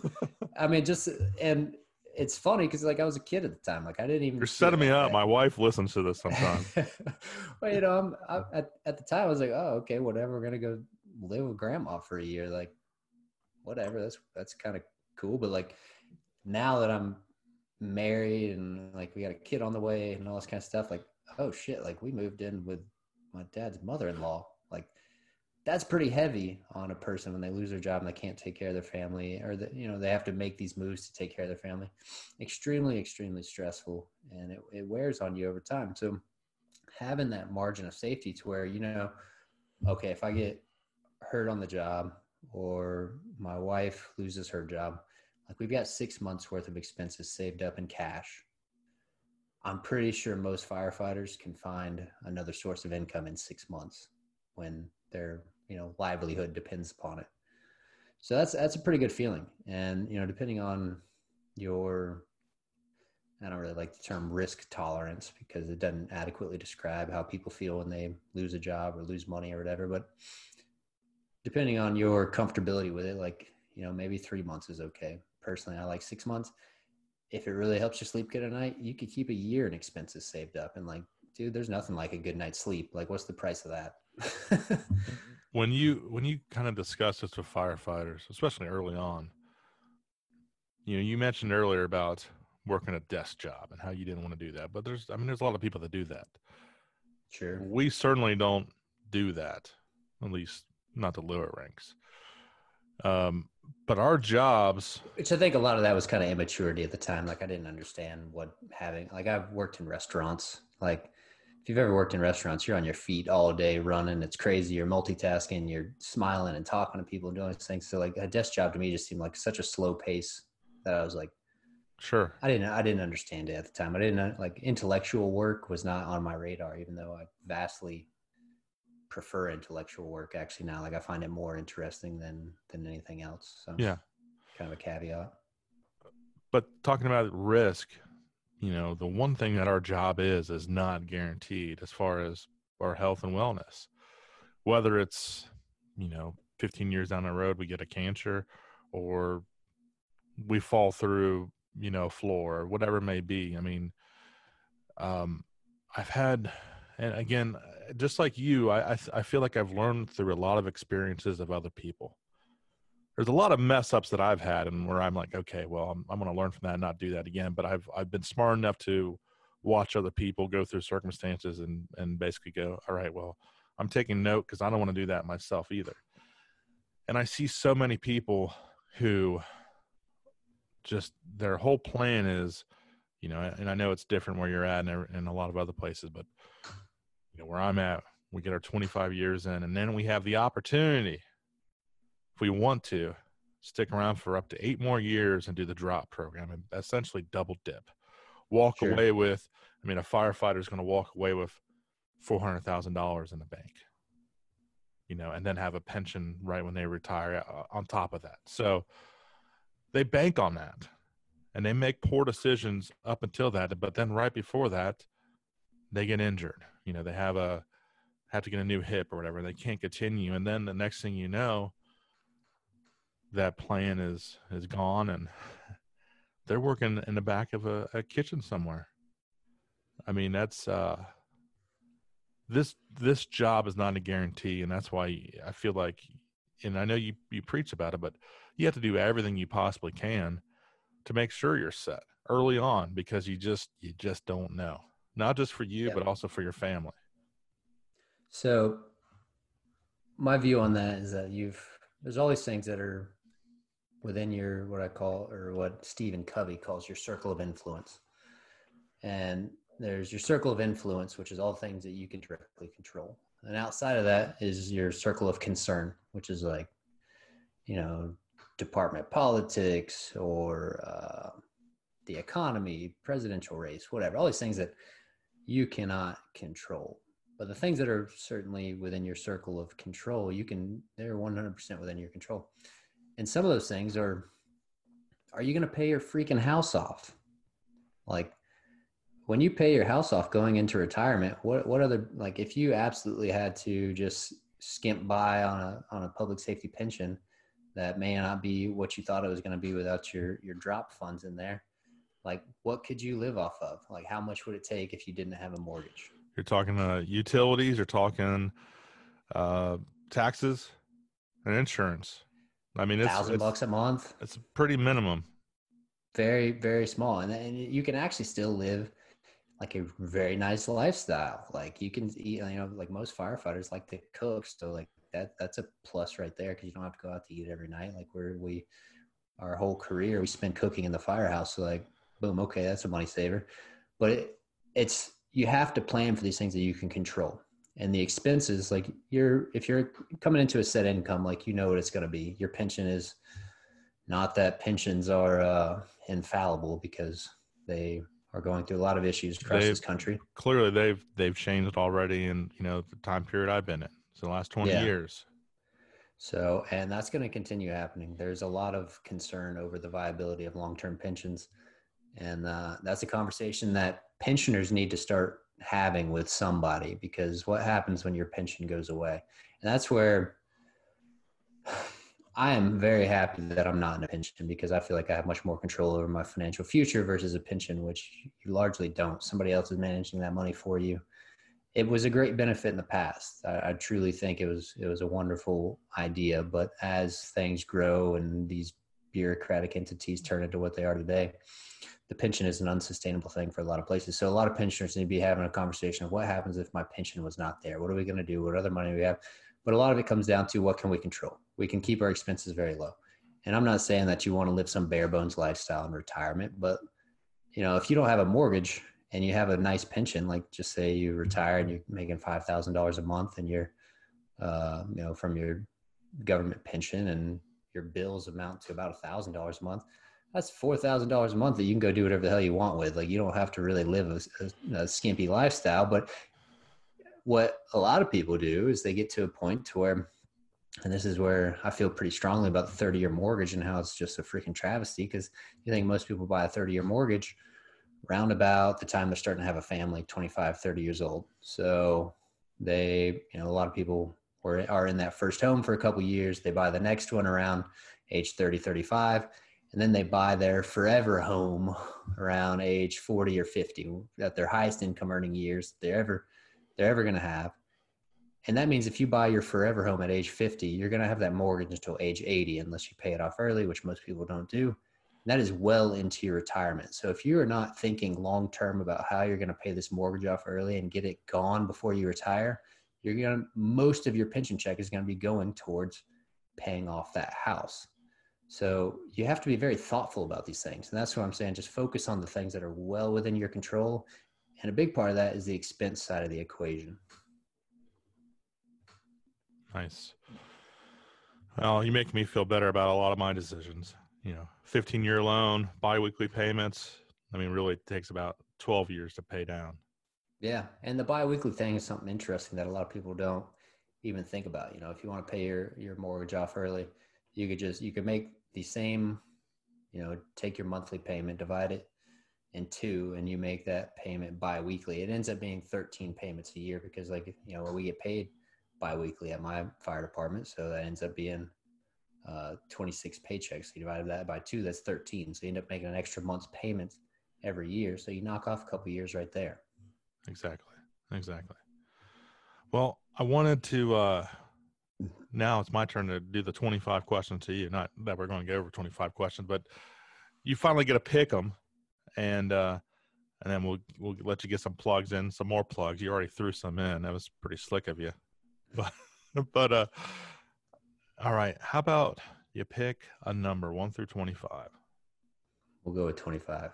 I mean, just and it's funny because like I was a kid at the time. Like I didn't even. You're setting me up. My wife listens to this sometimes. well, you know, I'm, I, at at the time I was like, oh, okay, whatever. We're gonna go live with grandma for a year. Like, whatever. That's that's kind of cool. But like now that I'm married and like we got a kid on the way and all this kind of stuff, like oh shit, like we moved in with my dad's mother-in-law. Like that's pretty heavy on a person when they lose their job and they can't take care of their family or that you know they have to make these moves to take care of their family. Extremely extremely stressful and it, it wears on you over time. So having that margin of safety to where you know okay if i get hurt on the job or my wife loses her job like we've got six months worth of expenses saved up in cash. I'm pretty sure most firefighters can find another source of income in six months when they're you know livelihood depends upon it. So that's that's a pretty good feeling. And you know depending on your i don't really like the term risk tolerance because it doesn't adequately describe how people feel when they lose a job or lose money or whatever but depending on your comfortability with it like you know maybe three months is okay. Personally i like six months. If it really helps you sleep good at night you could keep a year in expenses saved up and like dude there's nothing like a good night's sleep. Like what's the price of that when you when you kind of discuss this with firefighters, especially early on, you know, you mentioned earlier about working a desk job and how you didn't want to do that. But there's I mean there's a lot of people that do that. Sure. We certainly don't do that, at least not the lower ranks. Um, but our jobs which i think a lot of that was kind of immaturity at the time like i didn't understand what having like i've worked in restaurants like if you've ever worked in restaurants, you're on your feet all day running. It's crazy. You're multitasking. You're smiling and talking to people and doing things. So like a desk job to me just seemed like such a slow pace that I was like, sure. I didn't, I didn't understand it at the time. I didn't like intellectual work was not on my radar, even though I vastly prefer intellectual work actually now. Like I find it more interesting than, than anything else. So yeah, kind of a caveat. But talking about risk, you know the one thing that our job is is not guaranteed as far as our health and wellness. Whether it's you know 15 years down the road we get a cancer or we fall through you know floor or whatever it may be i mean um i've had and again just like you i i, I feel like i've learned through a lot of experiences of other people there's a lot of mess ups that I've had and where I'm like, okay, well, I'm, I'm going to learn from that and not do that again. But I've, I've been smart enough to watch other people go through circumstances and, and basically go, all right, well, I'm taking note because I don't want to do that myself either. And I see so many people who just their whole plan is, you know, and I know it's different where you're at and in a lot of other places, but you know, where I'm at, we get our 25 years in and then we have the opportunity if we want to, stick around for up to eight more years and do the drop program and essentially double dip. Walk sure. away with, I mean, a firefighter is going to walk away with $400,000 in the bank, you know, and then have a pension right when they retire uh, on top of that. So they bank on that and they make poor decisions up until that. But then right before that, they get injured. You know, they have a, have to get a new hip or whatever. They can't continue. And then the next thing you know, that plan is is gone and they're working in the back of a, a kitchen somewhere. I mean that's uh this this job is not a guarantee and that's why i feel like and i know you you preach about it but you have to do everything you possibly can to make sure you're set early on because you just you just don't know. Not just for you but also for your family. So my view on that is that you've there's all these things that are within your what I call or what Stephen Covey calls your circle of influence. And there's your circle of influence, which is all things that you can directly control. And outside of that is your circle of concern, which is like, you know, department politics or uh, the economy, presidential race, whatever, all these things that you cannot control. But the things that are certainly within your circle of control, you can, they're 100% within your control and some of those things are are you going to pay your freaking house off? Like when you pay your house off going into retirement what what other like if you absolutely had to just skimp by on a on a public safety pension that may not be what you thought it was going to be without your your drop funds in there like what could you live off of? Like how much would it take if you didn't have a mortgage? You're talking uh, utilities you're talking uh, taxes and insurance I mean, it's thousand bucks a month. It's pretty minimum. Very, very small, and, and you can actually still live like a very nice lifestyle. Like you can eat, you know, like most firefighters like to cook, so like that that's a plus right there because you don't have to go out to eat every night. Like where we, our whole career, we spend cooking in the firehouse. So like, boom, okay, that's a money saver. But it, it's you have to plan for these things that you can control and the expenses like you're if you're coming into a set income like you know what it's going to be. Your pension is not that pensions are uh, infallible because they are going through a lot of issues across they've, this country. clearly they've they've changed already in you know the time period i've been in so the last 20 yeah. years. So and that's going to continue happening. There's a lot of concern over the viability of long-term pensions and uh, that's a conversation that pensioners need to start having with somebody because what happens when your pension goes away? And that's where I am very happy that I'm not in a pension because I feel like I have much more control over my financial future versus a pension, which you largely don't. Somebody else is managing that money for you. It was a great benefit in the past. I, I truly think it was it was a wonderful idea. But as things grow and these bureaucratic entities turn into what they are today, the pension is an unsustainable thing for a lot of places. So a lot of pensioners need to be having a conversation of what happens if my pension was not there? What are we going to do? What other money we have? But a lot of it comes down to what can we control? We can keep our expenses very low. And I'm not saying that you want to live some bare bones lifestyle in retirement, but you know, if you don't have a mortgage and you have a nice pension, like just say you retire and you're making five thousand dollars a month, and you're, uh, you know, from your government pension, and your bills amount to about a thousand dollars a month that's four thousand dollars a month that you can go do whatever the hell you want with. Like you don't have to really live a, a, a, skimpy lifestyle. But what a lot of people do is they get to a point to where, and this is where I feel pretty strongly about the thirty-year mortgage and how it's just a freaking travesty. Because you think most people buy a thirty-year mortgage round about the time they're starting to have a family, 25, 30 years old. So they, you know, a lot of people were, are in that first home for a couple years. They buy the next one around age 30, 35 and then they buy their forever home around age 40 or 50 at their highest income earning years they're ever they're ever going to have And that means if you buy your forever home at age 50, you're going to have that mortgage until age 80, unless you pay it off early, which most people don't do. And that is well into your retirement. So if you are not thinking long term about how you're going to pay this mortgage off early and get it gone before you retire, you're going to, most of your pension check is going to be going towards paying off that house. So you have to be very thoughtful about these things. And that's what I'm saying. Just focus on the things that are well within your control. And a big part of that is the expense side of the equation. Nice. Well, you make me feel better about a lot of my decisions. You know, 15 year loan, biweekly payments. I mean, really it takes about 12 years to pay down. Yeah. And the biweekly thing is something interesting that a lot of people don't even think about. You know, if you want to pay your, your mortgage off early, you could just, you could make the same, you know, take your monthly payment, divide it in two, and you make that payment bi-weekly. It ends up being 13 payments a year because like, you know, we get paid biweekly at my fire department. So that ends up being uh, 26 paychecks. You divide that by two, that's 13. So you end up making an extra month's payments every year. So you knock off a couple years right there. Exactly. Exactly. Well, I wanted to, uh, now it's my turn to do the 25 questions to you. Not that we're going to get over 25 questions, but you finally get to pick them and, uh, and then we'll, we'll let you get some plugs in, some more plugs. You already threw some in. That was pretty slick of you but but uh all right how about you pick a number 1 through 25 we'll go with 25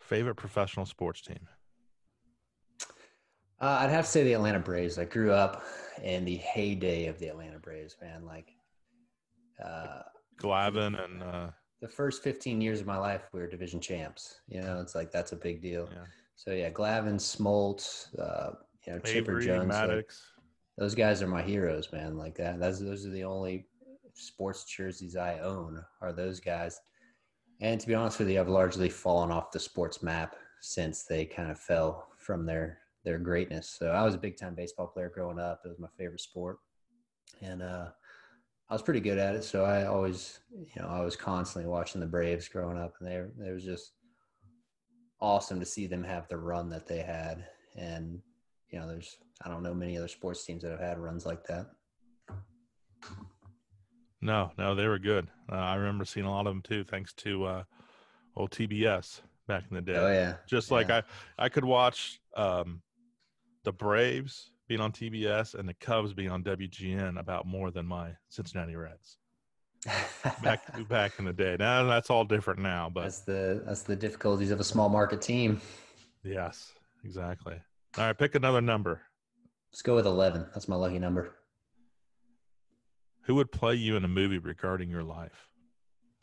favorite professional sports team uh, i'd have to say the atlanta braves i grew up in the heyday of the atlanta braves man like uh glavine and uh the first 15 years of my life we were division champs you know it's like that's a big deal yeah. so yeah Glavine, smoltz uh you know chipper jones Maddux. Like, those guys are my heroes, man. Like that. That's those are the only sports jerseys I own are those guys. And to be honest with you, I've largely fallen off the sports map since they kind of fell from their their greatness. So I was a big time baseball player growing up. It was my favorite sport, and uh, I was pretty good at it. So I always, you know, I was constantly watching the Braves growing up, and they they was just awesome to see them have the run that they had. And you know, there's I don't know many other sports teams that have had runs like that. No, no, they were good. Uh, I remember seeing a lot of them too, thanks to uh, old TBS back in the day. Oh yeah, just like I, I could watch um, the Braves being on TBS and the Cubs being on WGN about more than my Cincinnati Reds. back back in the day. Now that's all different now, but that's the that's the difficulties of a small market team. Yes, exactly. All right, pick another number. Let's go with 11. That's my lucky number. Who would play you in a movie regarding your life?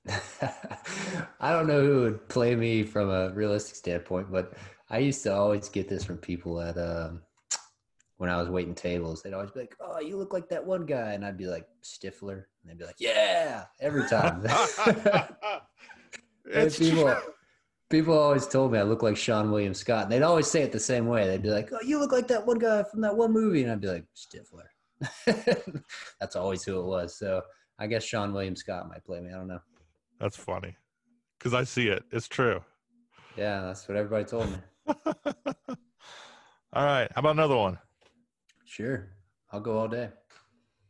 I don't know who would play me from a realistic standpoint, but I used to always get this from people at um, when I was waiting tables. They'd always be like, "Oh, you look like that one guy," and I'd be like Stifler, and they'd be like, "Yeah!" Every time. it's people, people always told me I look like Seann William Scott. And they'd always say it the same way. They'd be like, "Oh, you look like that one guy from that one movie," and I'd be like, "Stifler." That's always who it was. So I guess Seann William Scott might play me. I don't know. That's funny because I see it. It's true. Yeah, that's what everybody told me. all right. How about another one? Sure. I'll go all day.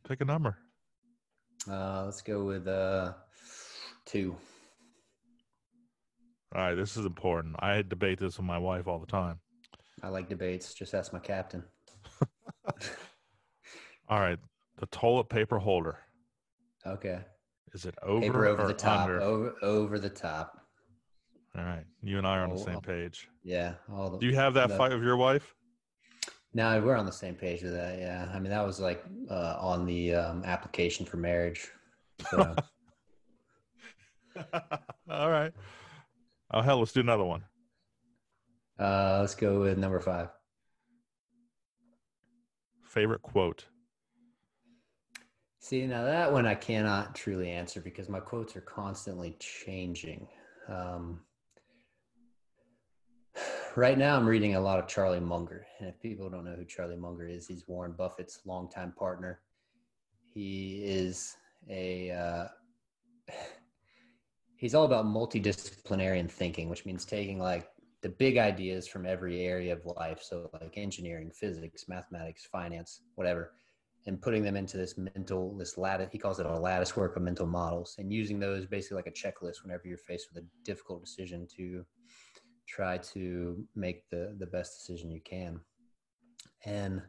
Pick a number. Uh, let's go with uh, two. All right, this is important. I debate this with my wife all the time. I like debates. Just ask my captain. all right, the toilet paper holder. Okay. Is it over paper over or the top? under? Over over the top. All right, you and I are on the Oh, same page. Yeah. All the, Do you have that the- fight with your wife? No, we're on the same page with that. Yeah, I mean that was like uh, on the um, application for marriage. So, all right. Oh hell, let's do another one. uh, let's go with number five. Favorite quote. See, now that one I cannot truly answer because my quotes are constantly changing. Um, right now, I'm reading a lot of Charlie Munger, and if people don't know who Charlie Munger is, he's Warren Buffett's longtime partner. He is a uh, he's all about multidisciplinary thinking, which means taking like the big ideas from every area of life. So like engineering, physics, mathematics, finance, whatever, and putting them into this mental, this lattice, he calls it a lattice work of mental models and using those basically like a checklist whenever you're faced with a difficult decision to try to make the, the best decision you can. And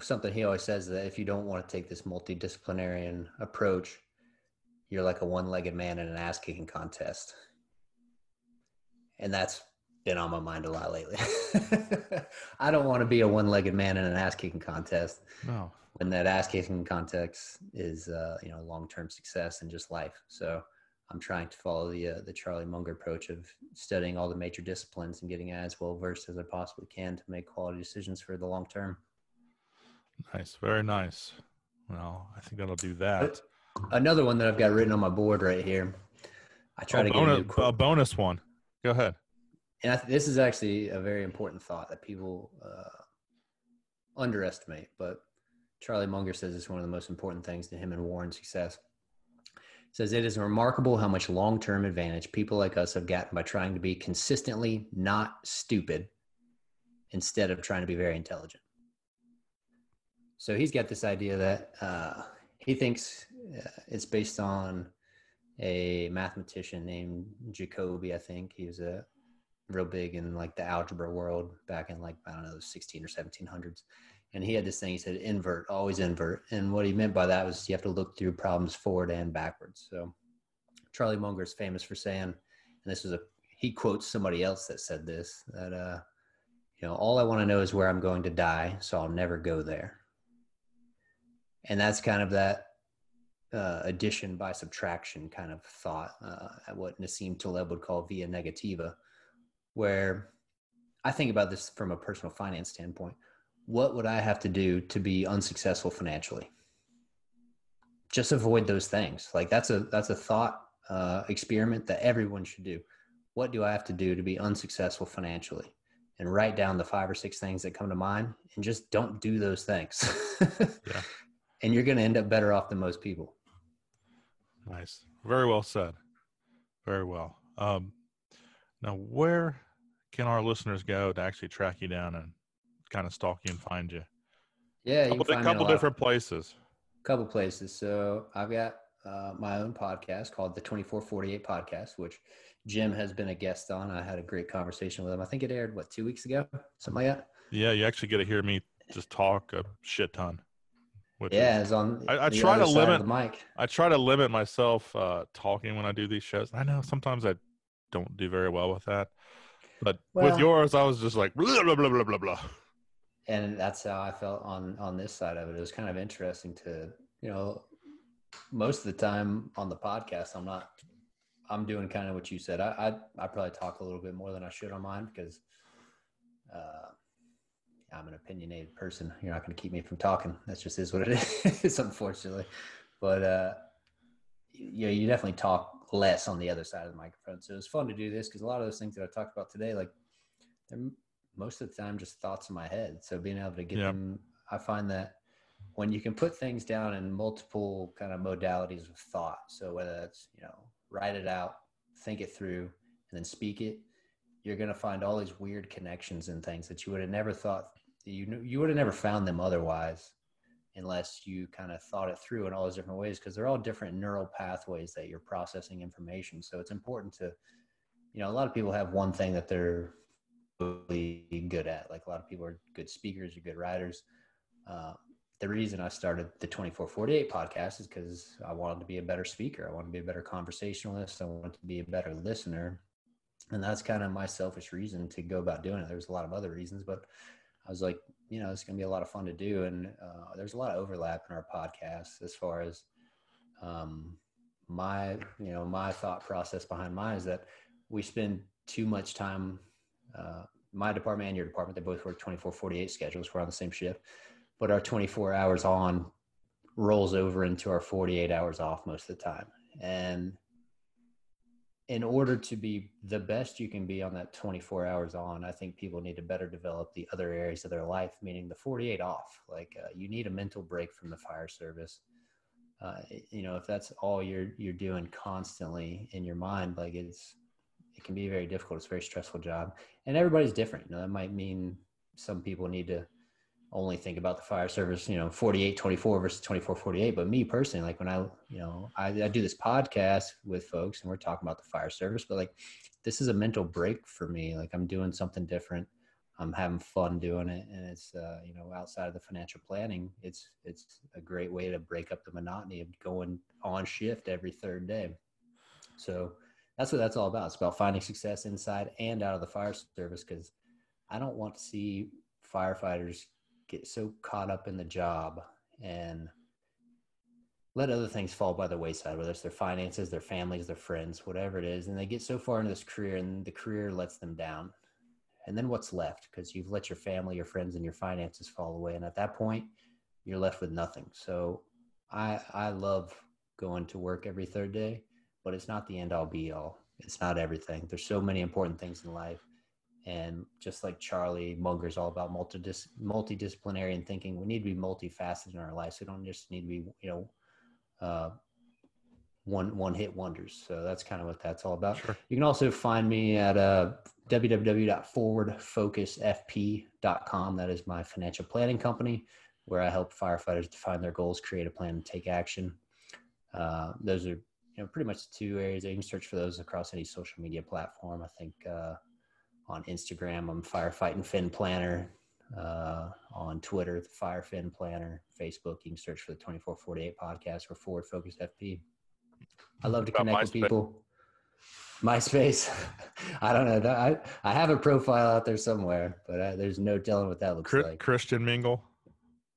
something he always says that if you don't want to take this multidisciplinary approach, you're like a one-legged man in an ass-kicking contest and that's been on my mind a lot lately. I don't want to be a one-legged man in an ass-kicking contest. No. When that ass-kicking context is, uh, you know, long-term success and just life. So I'm trying to follow the uh, the Charlie Munger approach of studying all the major disciplines and getting as well versed as I possibly can to make quality decisions for the long term. Nice, very nice. Well, I think that'll do that. Another one that I've got written on my board right here. I try to bonus, get a, a bonus one. Go ahead. And I th- this is actually a very important thought that people uh, underestimate. But Charlie Munger says it's one of the most important things to him and Warren's success. Says it is remarkable how much long-term advantage people like us have gotten by trying to be consistently not stupid instead of trying to be very intelligent. So he's got this idea that uh, he thinks uh, it's based on a mathematician named Jacobi. I think he was a real big in like the algebra world back in like I don't know, 16 or 1700s. And he had this thing. He said, "Invert, always invert." And what he meant by that was you have to look through problems forward and backwards. So Charlie Munger is famous for saying, and this was a he quotes somebody else that said this that uh, you know, all I want to know is where I'm going to die, so I'll never go there. And that's kind of that uh, addition by subtraction kind of thought, uh, what Nassim Taleb would call via negativa, where I think about this from a personal finance standpoint. What would I have to do to be unsuccessful financially? Just avoid those things. Like that's a that's a thought uh, experiment that everyone should do. What do I have to do to be unsuccessful financially? And write down the five or six things that come to mind, and just don't do those things. yeah. And you're going to end up better off than most people. Nice. Very well said. Very well. Um, now, where can our listeners go to actually track you down and kind of stalk you and find you? Yeah, a couple, couple different places. A Couple places. So I've got uh, my own podcast called the 2448 Podcast, which Jim has been a guest on. I had a great conversation with him. I think it aired what two weeks ago, something like that. Yeah, you actually get to hear me just talk a shit ton. Yeah, is, on. I, I try to limit mic. I try to limit myself uh, talking when I do these shows. I know sometimes I don't do very well with that, but well, with yours, I was just like blah blah blah blah blah blah. And that's how I felt on on this side of it. It was kind of interesting to you know, most of the time on the podcast, I'm not. I'm doing kind of what you said. I I, I probably talk a little bit more than I should on mine because. Uh, I'm an opinionated person. You're not going to keep me from talking. That just is what it is, unfortunately. But uh, you know, you definitely talk less on the other side of the microphone. So it's fun to do this because a lot of those things that I talked about today, like they're most of the time just thoughts in my head. So being able to get yeah. them, I find that when you can put things down in multiple kind of modalities of thought. So whether that's you know write it out, think it through, and then speak it, you're going to find all these weird connections and things that you would have never thought you you would have never found them otherwise unless you kind of thought it through in all those different ways because they're all different neural pathways that you're processing information so it's important to you know a lot of people have one thing that they're really good at like a lot of people are good speakers or good writers. Uh, the reason i started the 2448 podcast is because i wanted to be a better speaker. I wanted to be a better conversationalist. I wanted to be a better listener. And that's kind of my selfish reason to go about doing it. There's a lot of other reasons but I was like, you know, it's going to be a lot of fun to do. And uh, there's a lot of overlap in our podcast as far as um, my, you know, my thought process behind mine is that we spend too much time, uh, my department and your department, they both work 24, 48 schedules. We're on the same shift, but our 24 hours on rolls over into our 48 hours off most of the time. And in order to be the best you can be on that 24 hours on, I think people need to better develop the other areas of their life, meaning the 48 off. Like uh, you need a mental break from the fire service. Uh, you know, if that's all you're you're doing constantly in your mind, like it's it can be very difficult. It's a very stressful job, and everybody's different. You know, that might mean some people need to only think about the fire service, you know, 48, 24 versus 24, 48. But me personally, like when I, you know, I, I do this podcast with folks and we're talking about the fire service, but like this is a mental break for me. Like I'm doing something different. I'm having fun doing it. And it's, uh, you know, outside of the financial planning, it's, it's a great way to break up the monotony of going on shift every third day. So that's what that's all about. It's about finding success inside and out of the fire service. Cause I don't want to see firefighters get so caught up in the job and let other things fall by the wayside, whether it's their finances, their families, their friends, whatever it is. And they get so far into this career and the career lets them down. And then what's left? Because you've let your family, your friends, and your finances fall away. And at that point, you're left with nothing. So I I love going to work every third day, but it's not the end all be all. It's not everything. There's so many important things in life and just like Charlie Munger is all about multidis- multidisciplinary and thinking, we need to be multifaceted in our lives. We don't just need to be, you know, uh, one one hit wonders. So that's kind of what that's all about. Sure. You can also find me at uh, www.forwardfocusfp.com. That is my financial planning company, where I help firefighters define their goals, create a plan, and take action. Uh, those are you know pretty much two areas. You can search for those across any social media platform. I think. Uh, on Instagram, I'm Firefighting Fin Planner. Uh, on Twitter, the Fire Fin Planner. Facebook, you can search for the 2448 podcast or Forward Focused FP. I love to connect with people. MySpace, I don't know. I I have a profile out there somewhere, but I, there's no telling what that looks like. Christian Mingle.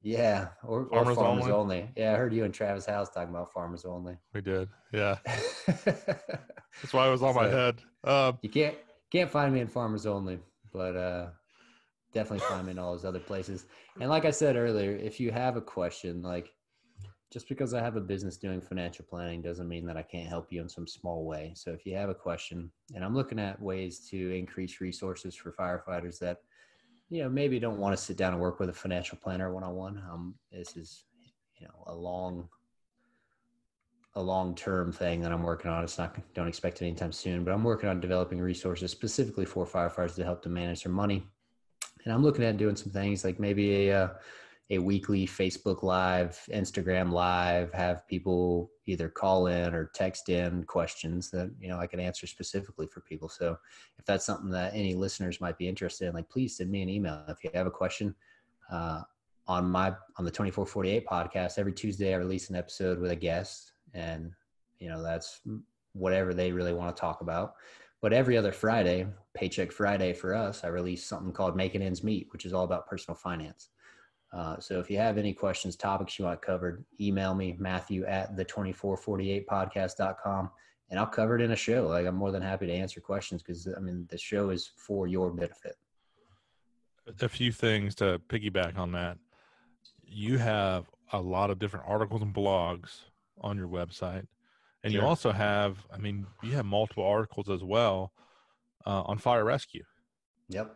Yeah, or farmers, or farmers only. only. Yeah, I heard you and Travis House talking about farmers only. We did. Yeah, that's why it was on so, my head. Uh, you can't can't find me in Farmers Only, but uh, definitely find me in all those other places. And like I said earlier, if you have a question, like just because I have a business doing financial planning doesn't mean that I can't help you in some small way. So if you have a question, and I'm looking at ways to increase resources for firefighters that, you know, maybe don't want to sit down and work with a financial planner one on one. This is, you know, a long a long term thing that I'm working on. It's not don't expect it anytime soon, but I'm working on developing resources specifically for firefighters to help them manage their money. And I'm looking at doing some things like maybe a uh, a weekly Facebook live, Instagram live, have people either call in or text in questions that you know I can answer specifically for people. So if that's something that any listeners might be interested in, like please send me an email if you have a question. Uh, on my on the 2448 podcast every tuesday i release an episode with a guest and you know that's whatever they really want to talk about but every other friday paycheck friday for us i release something called making ends meet which is all about personal finance uh, so if you have any questions topics you want covered email me matthew at the 2448podcast.com and i'll cover it in a show like i'm more than happy to answer questions because i mean the show is for your benefit a few things to piggyback on that you have a lot of different articles and blogs on your website, and sure. you also have, I mean, you have multiple articles as well uh, on fire rescue. Yep.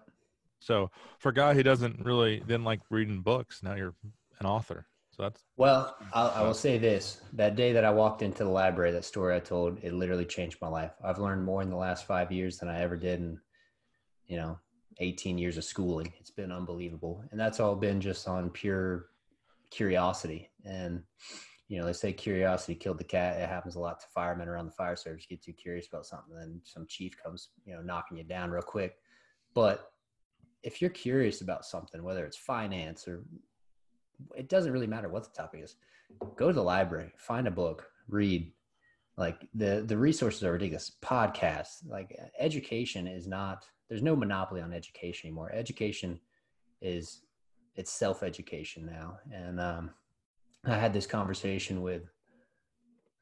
So for a guy who doesn't really then like reading books, now you're an author. So that's well. I'll, I will say this: that day that I walked into the library, that story I told, it literally changed my life. I've learned more in the last five years than I ever did in, you know, 18 years of schooling. It's been unbelievable, and that's all been just on pure curiosity and you know, they say curiosity killed the cat. It happens a lot to firemen around the fire service. You get too curious about something, then some chief comes, you know, knocking you down real quick. But if you're curious about something, whether it's finance or it doesn't really matter what the topic is, go to the library, find a book, read. Like the the resources are ridiculous. Podcasts, like education is not. There's no monopoly on education anymore. Education is it's self education now, and um, I had this conversation with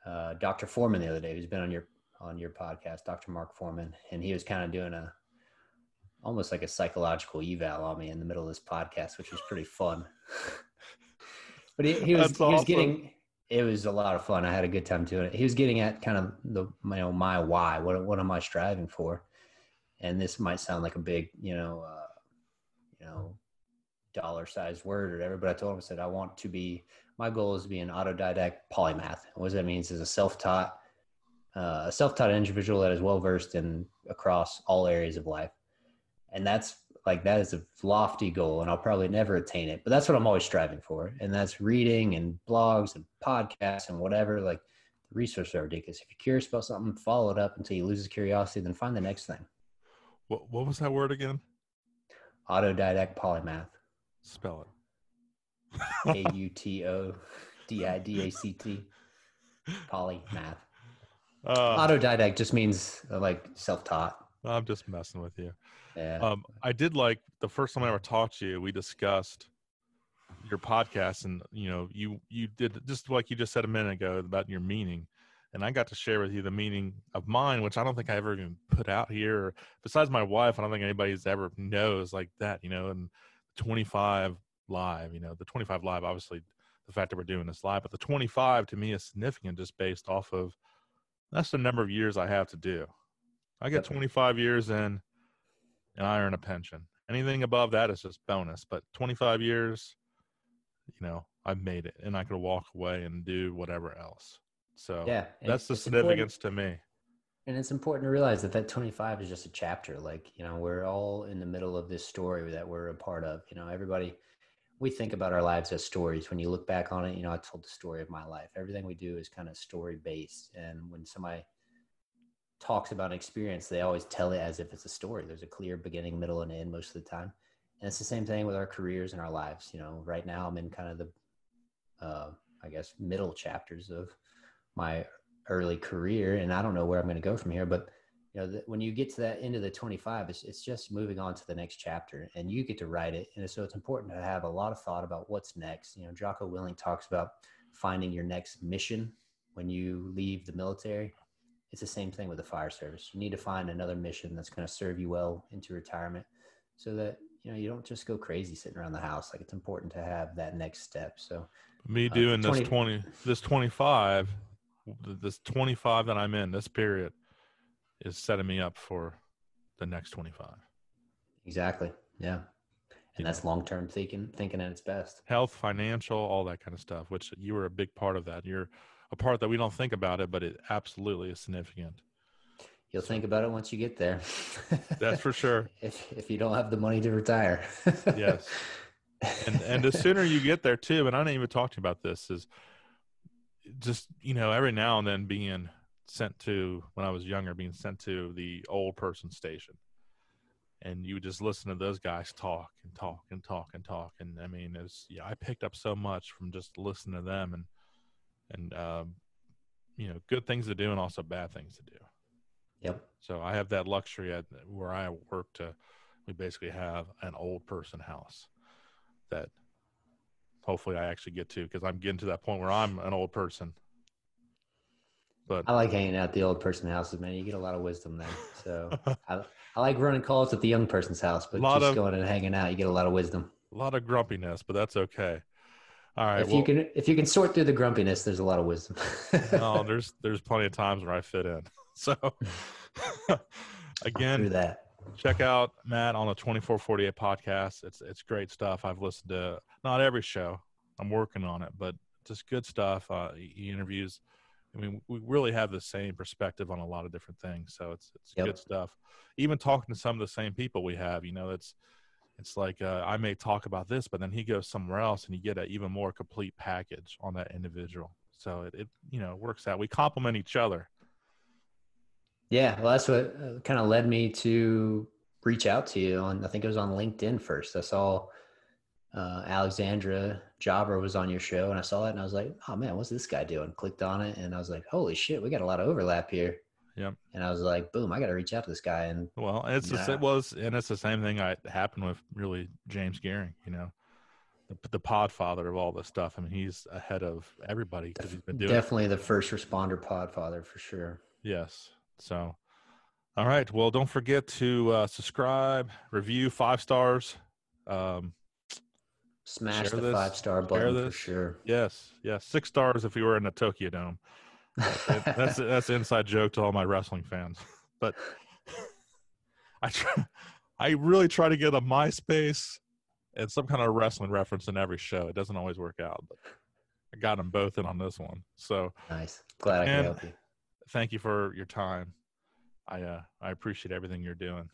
uh, Dr. Foreman the other day, who's been on your on your podcast, Dr. Mark Foreman, and he was kind of doing a almost like a psychological eval on me in the middle of this podcast, which was pretty fun. but he, he was he was getting it was a lot of fun. I had a good time doing it. He was getting at kind of the you know my why. What what am I striving for? And this might sound like a big you know uh, you know dollar sized word or whatever, but I told him I said I want to be my goal is to be an autodidact polymath. what does that means is a self-taught uh, a self-taught individual that is well versed in across all areas of life, and that's like that is a lofty goal, and I'll probably never attain it. But that's what I'm always striving for, and that's reading and blogs and podcasts and whatever. Like the resources are ridiculous. If you're curious about something, follow it up until you lose curiosity, then find the next thing. What what was that word again? Autodidact polymath. Spell it. A U T O D I D A C T. Polymath. Uh, Autodidact just means uh, like self-taught. I'm just messing with you. Yeah. Um, I did like the first time I ever talked to you. We discussed your podcast, and you know, you you did just like you just said a minute ago about your meaning, and I got to share with you the meaning of mine, which I don't think I ever even put out here. Besides my wife, I don't think anybody's ever knows like that. You know, and 25 live. You know, the 25 live, obviously, the fact that we're doing this live, but the 25 to me is significant just based off of that's the number of years I have to do. I get 25 years in and I earn a pension. Anything above that is just bonus, but 25 years, you know, I've made it and I could walk away and do whatever else. So yeah, that's the significance important- to me. And it's important to realize that that 25 is just a chapter. Like, you know, we're all in the middle of this story that we're a part of. You know, everybody, we think about our lives as stories. When you look back on it, you know, I told the story of my life. Everything we do is kind of story based. And when somebody talks about an experience, they always tell it as if it's a story. There's a clear beginning, middle, and end most of the time. And it's the same thing with our careers and our lives. You know, right now I'm in kind of the, uh, I guess, middle chapters of my early career, and I don't know where I'm going to go from here. But you know, the, when you get to that end of the 25, it's it's just moving on to the next chapter, and you get to write it. And so it's important to have a lot of thought about what's next. You know, Jocko Willink talks about finding your next mission when you leave the military. It's the same thing with the fire service. You need to find another mission that's going to serve you well into retirement, so that you know you don't just go crazy sitting around the house. Like it's important to have that next step. So Me Uh, doing 20 this 20, this 25, th- this 25 that I'm in, this period is setting me up for the next 25. exactly, yeah, and that's long term thinking, thinking at its best. Health, financial, all that kind of stuff, which you were a big part of that. You're a part that we don't think about it, but it absolutely is significant. You'll think about it once you get there. That's for sure. if if you don't have the money to retire. Yes. and and the sooner you get there too and i didn't even talk to you about this is just you know every now and then being sent to when i was younger being sent to the old person station and you would just listen to those guys talk and talk and talk and talk and i mean it's yeah i picked up so much from just listening to them and and um you know good things to do and also bad things to do yep. so I have that luxury at where I work to we basically have an old person house that hopefully I actually get to because I'm getting to that point where I'm an old person. But I like hanging out at the old person houses, man. You get a lot of wisdom there. So I, I like running calls at the young person's house, but just of- going and hanging out, you get a lot of wisdom. a lot of grumpiness, but that's okay. All right. if well, you can if you can sort through the grumpiness, there's a lot of wisdom. oh, there's there's plenty of times where I fit in. So again, that. check out Matt on the 2448 podcast. It's it's great stuff. I've listened to not every show. I'm working on it, but just good stuff. Uh, he interviews. I mean, we really have the same perspective on a lot of different things, so it's it's Yep. good stuff. Even talking to some of the same people we have, you know, it's it's like uh, I may talk about this, but then he goes somewhere else, and you get an even more complete package on that individual. So it, it you know works out. We complement each other. Yeah, well, that's what uh, kind of led me to reach out to you on. I think it was on LinkedIn first. I saw uh, Alexandra Jobber was on your show, and I saw that, and I was like, "Oh man, what's this guy doing?" Clicked on it, and I was like, "Holy shit, we got a lot of overlap here." Yep. And I was like, "Boom, I got to reach out to this guy." And Well, it's the Yeah. sa- was, and it's the same thing I happened with really James Geering. You know, the, the podfather of all this stuff. I mean, he's ahead of everybody because he's been doing it. definitely the first responder podfather for sure. Yes. So, all right. Well, don't forget to uh, subscribe, review, five stars. Um, Smash the five star button for sure. yes, yes, six stars if you were in the Tokyo Dome. It- that's that's an inside joke to all my wrestling fans. But I try, I really try to get a MySpace and some kind of wrestling reference in every show. It doesn't always work out, but I got them both in on this one. So Nice. Glad I could And- help you. thank you for your time. I uh, I appreciate everything you're doing.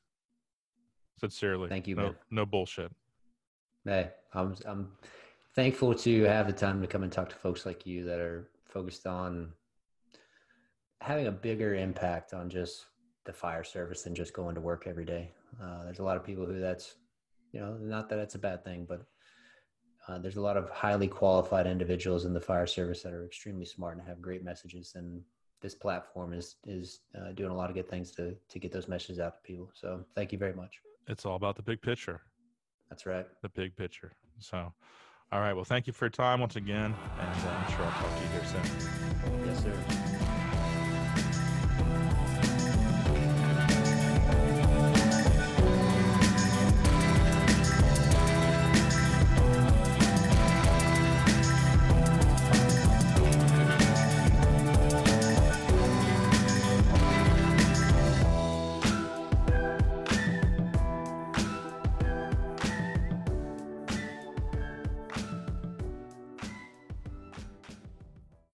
Sincerely. Thank you, no, man. No bullshit. Hey, I'm I'm thankful to have the time to come and talk to folks like you that are focused on having a bigger impact on just the fire service than just going to work every day. Uh, there's a lot of people who that's, you know, not that it's a bad thing, but uh, there's a lot of highly qualified individuals in the fire service that are extremely smart and have great messages. And this platform is is uh, doing a lot of good things to to get those messages out to people. So thank you very much. It's all about the big picture. That's right. The big picture. So, all right. Well, thank you for your time once again, and uh, I'm sure I'll talk to you here soon. Yes, sir.